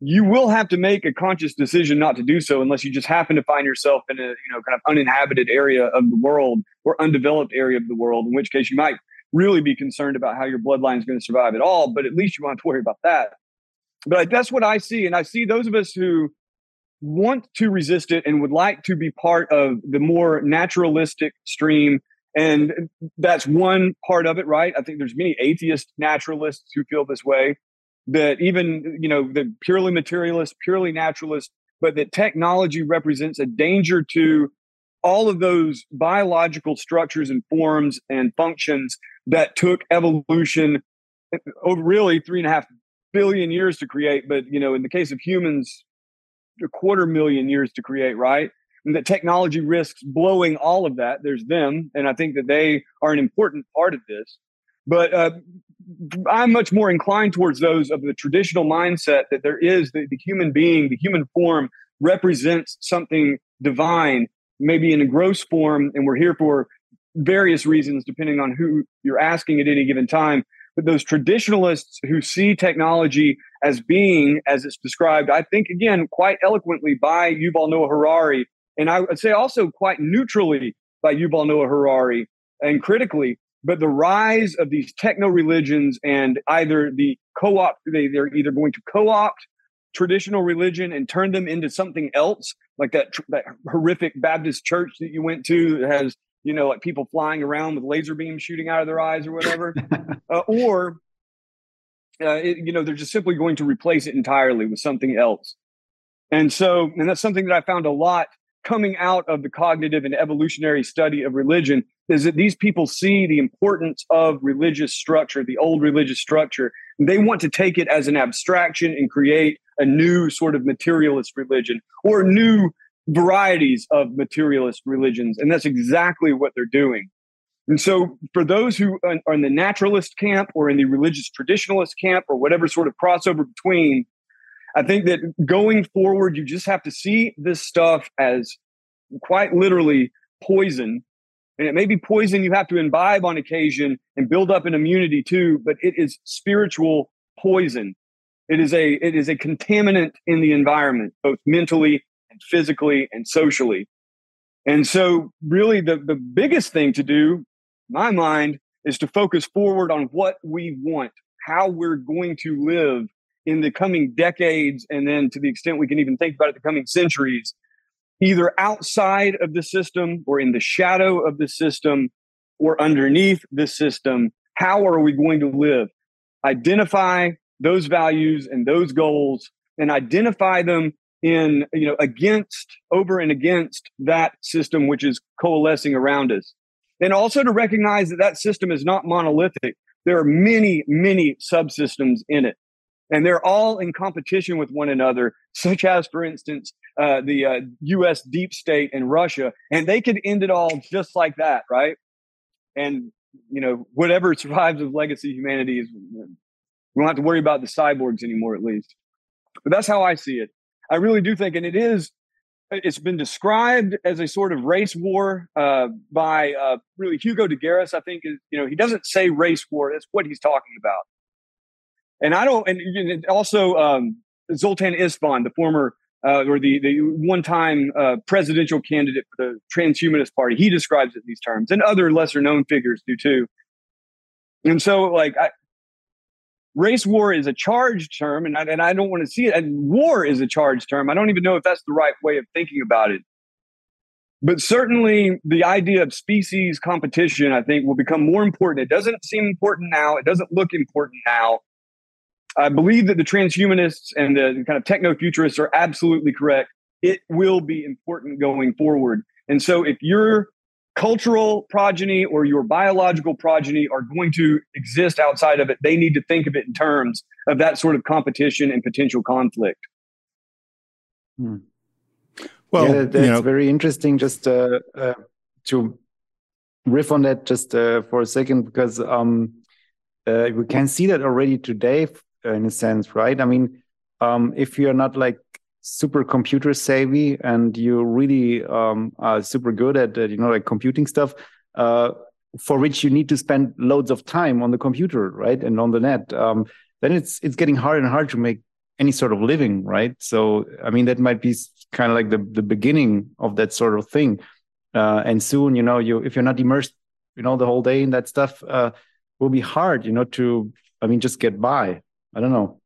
you will have to make a conscious decision not to do so unless you just happen to find yourself in a you know kind of uninhabited area of the world or undeveloped area of the world, in which case you might really be concerned about how your bloodline is going to survive at all. But at least you won't have to worry about that. But that's what I see, and I see those of us who want to resist it and would like to be part of the more naturalistic stream. And that's one part of it right? I think there's many atheist naturalists who feel this way that even you know the purely materialist purely naturalist but that technology represents a danger to all of those biological structures and forms and functions that took evolution eh, over really three and a half billion years to create. But you know in the case of humans a quarter million years to create, right? And that technology risks blowing all of that. There's them, and I think that they are an important part of this. But uh, I'm much more inclined towards those of the traditional mindset that there is the, the human being, the human form represents something divine, maybe in a gross form, and we're here for various reasons, depending on who you're asking at any given time. Those traditionalists who see technology as being, as it's described, I think, again, quite eloquently by Yuval Noah Harari, and I would say also quite neutrally by Yuval Noah Harari and critically, but the rise of these techno religions and either the co opt, they, they're either going to co opt traditional religion and turn them into something else, like that, that horrific Baptist church that you went to that has you know, like people flying around with laser beams shooting out of their eyes or whatever, uh, or uh, it, you know, they're just simply going to replace it entirely with something else. And so, and that's something that I found a lot coming out of the cognitive and evolutionary study of religion is that these people see the importance of religious structure, the old religious structure. They want to take it as an abstraction and create a new sort of materialist religion or new varieties of materialist religions. And that's exactly what they're doing. And so, for those who are in the naturalist camp or in the religious traditionalist camp or whatever sort of crossover between, I think that going forward, you just have to see this stuff as quite literally poison. And it may be poison you have to imbibe on occasion and build up an immunity to, but it is spiritual poison. It is a it is a contaminant in the environment, both mentally and physically and socially. And so really the, the biggest thing to do, my mind, is to focus forward on what we want, how we're going to live in the coming decades, and then to the extent we can even think about it, the coming centuries, either outside of the system or in the shadow of the system or underneath the system. How are we going to live? Identify those values and those goals and identify them in you know against over and against that system which is coalescing around us and also to recognize that that system is not monolithic there are many many subsystems in it and they're all in competition with one another, such as, for instance, uh, the uh, U.S. deep state and Russia, and they could end it all just like that, right? And you know, whatever survives of legacy humanity is, we don't have to worry about the cyborgs anymore, at least. But that's how I see it. I really do think, and it is. It's been described as a sort of race war uh, by uh, really Hugo de Garis. I think you know he doesn't say race war. That's what he's talking about and I don't, and also um, Zoltan Istvan, the former uh, or the the one time uh, presidential candidate for the transhumanist party, he describes it in these terms, and other lesser known figures do too. And so, like, I, race war is a charged term, and I, and I don't want to see it. And war is a charged term. I don't even know if that's the right way of thinking about it. But certainly, the idea of species competition, I think, will become more important. It doesn't seem important now. It doesn't look important now. I believe that the transhumanists and the kind of techno futurists are absolutely correct. It will be important going forward. And so if your cultural progeny or your biological progeny are going to exist outside of it, they need to think of it in terms of that sort of competition and potential conflict. Hmm. Well, yeah, that's you know, very interesting. Just uh, uh, to riff on that just uh, for a second, because um, uh, we can see that already today in a sense, right? I mean, um, if you're not like super computer savvy and you really um, are super good at you know like computing stuff, uh, for which you need to spend loads of time on the computer, right, and on the net, um, then it's it's getting harder and harder to make any sort of living, right? So I mean, that might be kind of like the the beginning of that sort of thing. Uh, and soon, you know, you if you're not immersed, you know, the whole day in that stuff, uh, will be hard, you know, to I mean, just get by. I don't know.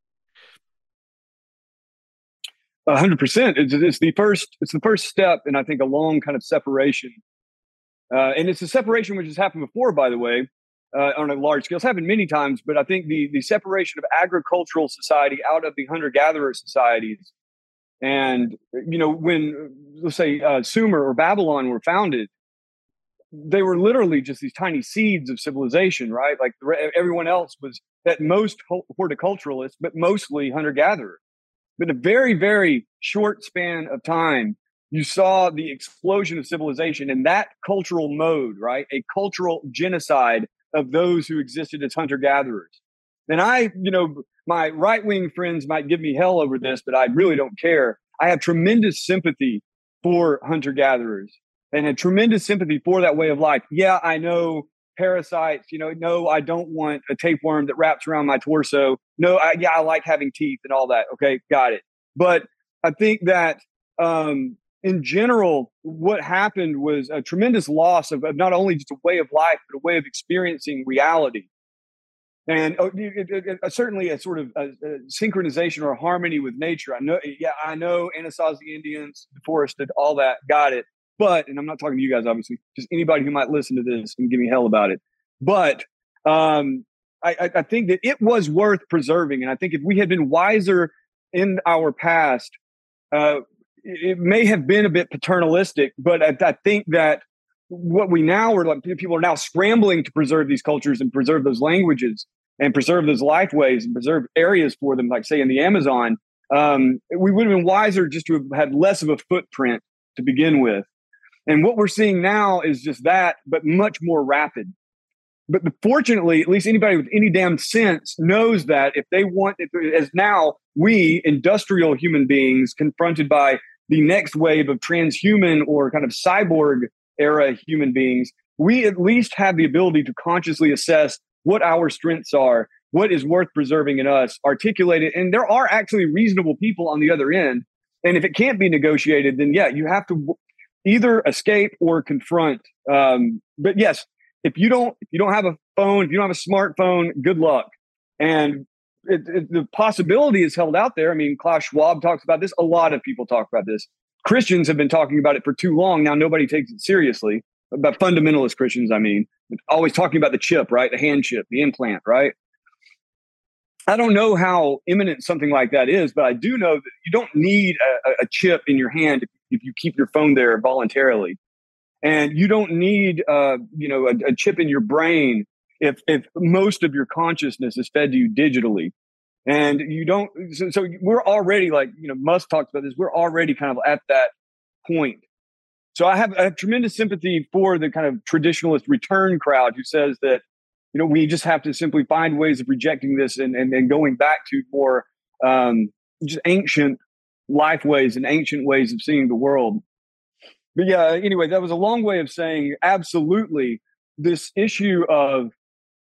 Hundred percent. It's the first. It's the first step, and I think a long kind of separation. Uh, and it's a separation which has happened before, by the way, uh, on a large scale. It's happened many times, but I think the the separation of agricultural society out of the hunter gatherer societies, and you know when let's say uh, Sumer or Babylon were founded, they were literally just these tiny seeds of civilization, right? Like everyone else was at most horticulturalist, but mostly hunter gatherer. In a very, very short span of time, you saw the explosion of civilization in that cultural mode, right? A cultural genocide of those who existed as hunter gatherers. And I, you know, my right wing friends might give me hell over this, but I really don't care. I have tremendous sympathy for hunter gatherers and a tremendous sympathy for that way of life. Yeah, I know parasites. You know, no, I don't want a tapeworm that wraps around my torso. No, I, yeah, I like having teeth and all that. Okay, got it. But I think that um, in general, what happened was a tremendous loss of, of, not only just a way of life, but a way of experiencing reality. And oh, it, it, uh, certainly a sort of a, a synchronization or harmony with nature. I know, yeah, I know Anasazi Indians, deforested, all that, got it. But, and I'm not talking to you guys, obviously, just anybody who might listen to this and give me hell about it. But um, I, I think that it was worth preserving. And I think if we had been wiser in our past, uh, it may have been a bit paternalistic, but I, I think that what we now are like people are now scrambling to preserve these cultures and preserve those languages and preserve those lifeways and preserve areas for them, like say in the Amazon. Um, we would have been wiser just to have had less of a footprint to begin with. And what we're seeing now is just that, but much more rapid. But fortunately, at least anybody with any damn sense knows that if they want, if, as now we industrial human beings confronted by the next wave of transhuman or kind of cyborg era human beings, we at least have the ability to consciously assess what our strengths are, what is worth preserving in us, articulate it. And there are actually reasonable people on the other end. And if it can't be negotiated, then yeah, you have to either escape or confront. Um, but yes, if you don't if you don't have a phone, if you don't have a smartphone, good luck. And it, it, the possibility is held out there. I mean, Klaus Schwab talks about this. A lot of people talk about this. Christians have been talking about it for too long. Now nobody takes it seriously. About fundamentalist Christians, I mean, always talking about the chip, right? The hand chip, the implant, right? I don't know how imminent something like that is, but I do know that you don't need a, a chip in your hand if you keep your phone there voluntarily, and you don't need, uh, you know, a, a chip in your brain if if most of your consciousness is fed to you digitally. And you don't so, so, we're already like you know musk talks about this we're already kind of at that point. So I have, have tremendous sympathy for the kind of traditionalist return crowd who says that you know we just have to simply find ways of rejecting this and and, and going back to more um, just ancient life ways and ancient ways of seeing the world. But yeah anyway that was a long way of saying absolutely this issue of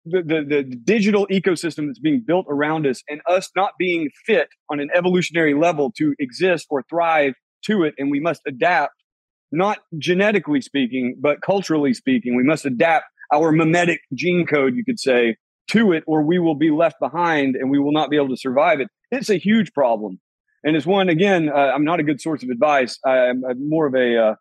the, the, the digital ecosystem that's being built around us and us not being fit on an evolutionary level to exist or thrive to it and we must adapt not genetically speaking but culturally speaking we must adapt our memetic gene code you could say to it or we will be left behind and we will not be able to survive it. It's a huge problem and it's one again uh, i'm not a good source of advice i'm, I'm more of a uh,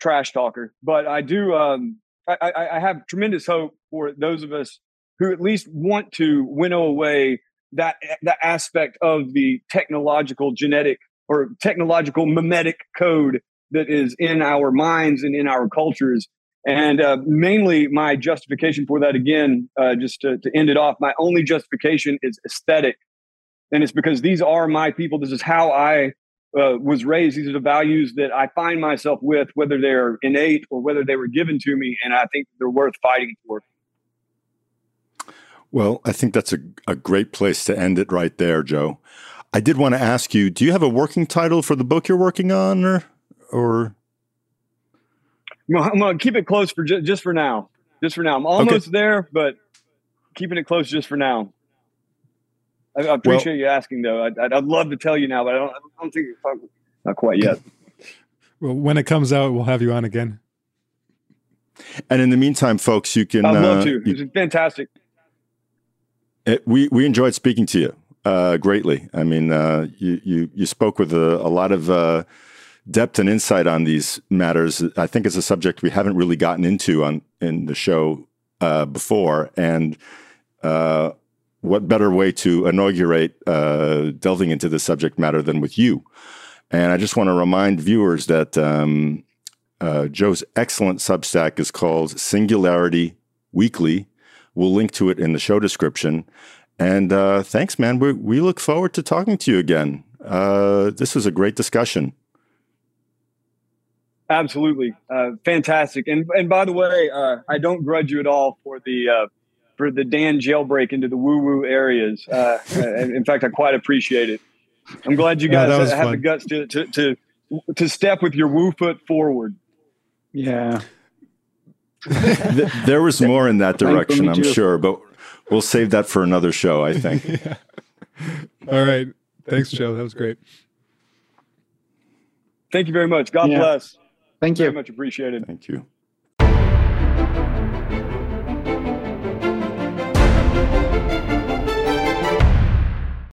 trash talker but i do um, I, I, have tremendous hope for those of us who at least want to winnow away that that aspect of the technological genetic or technological memetic code that is in our minds and in our cultures. And uh, mainly, my justification for that, again, uh, just to, to end it off, my only justification is aesthetic. And it's because these are my people. This is how I uh, was raised. These are the values that I find myself with, whether they're innate or whether they were given to me. And I think they're worth fighting for. Well, I think that's a, a great place to end it right there, Joe. I did want to ask you, do you have a working title for the book you're working on or or I'm going to keep it close for ju- just for now. Just for now. I'm almost okay. there, but keeping it close just for now. I, I appreciate well, you asking, though. I'd, I'd, love to tell you now, but I don't, I don't think not quite yet. Well, when it comes out, we'll have you on again. And in the meantime, folks, you can. I'd love uh, to. It's fantastic. It, we we enjoyed speaking to you uh, greatly. I mean, uh, you you you spoke with a, a lot of uh, depth and insight on these matters. I think it's a subject we haven't really gotten into on in the show uh, before, and uh, what better way to inaugurate uh, delving into this subject matter than with you? And I just want to remind viewers that um, Joe's excellent Substack is called Singularity Weekly We'll link to it in the show description. And uh, thanks, man. We, we look forward to talking to you again. Uh, this was a great discussion. Absolutely, uh, fantastic. And and by the way, uh, I don't grudge you at all for the uh, for the DAN jailbreak into the woo woo areas. Uh, in fact, I quite appreciate it. I'm glad you guys have fun. the guts to, to to to step with your woo foot forward. Yeah, there was more in that direction, I'm sure, but we'll save that for another show, I think. yeah. All right. Thanks, Joe. That was great. Thank you very much. God yeah. bless. Thank you. Very much appreciated. Thank you.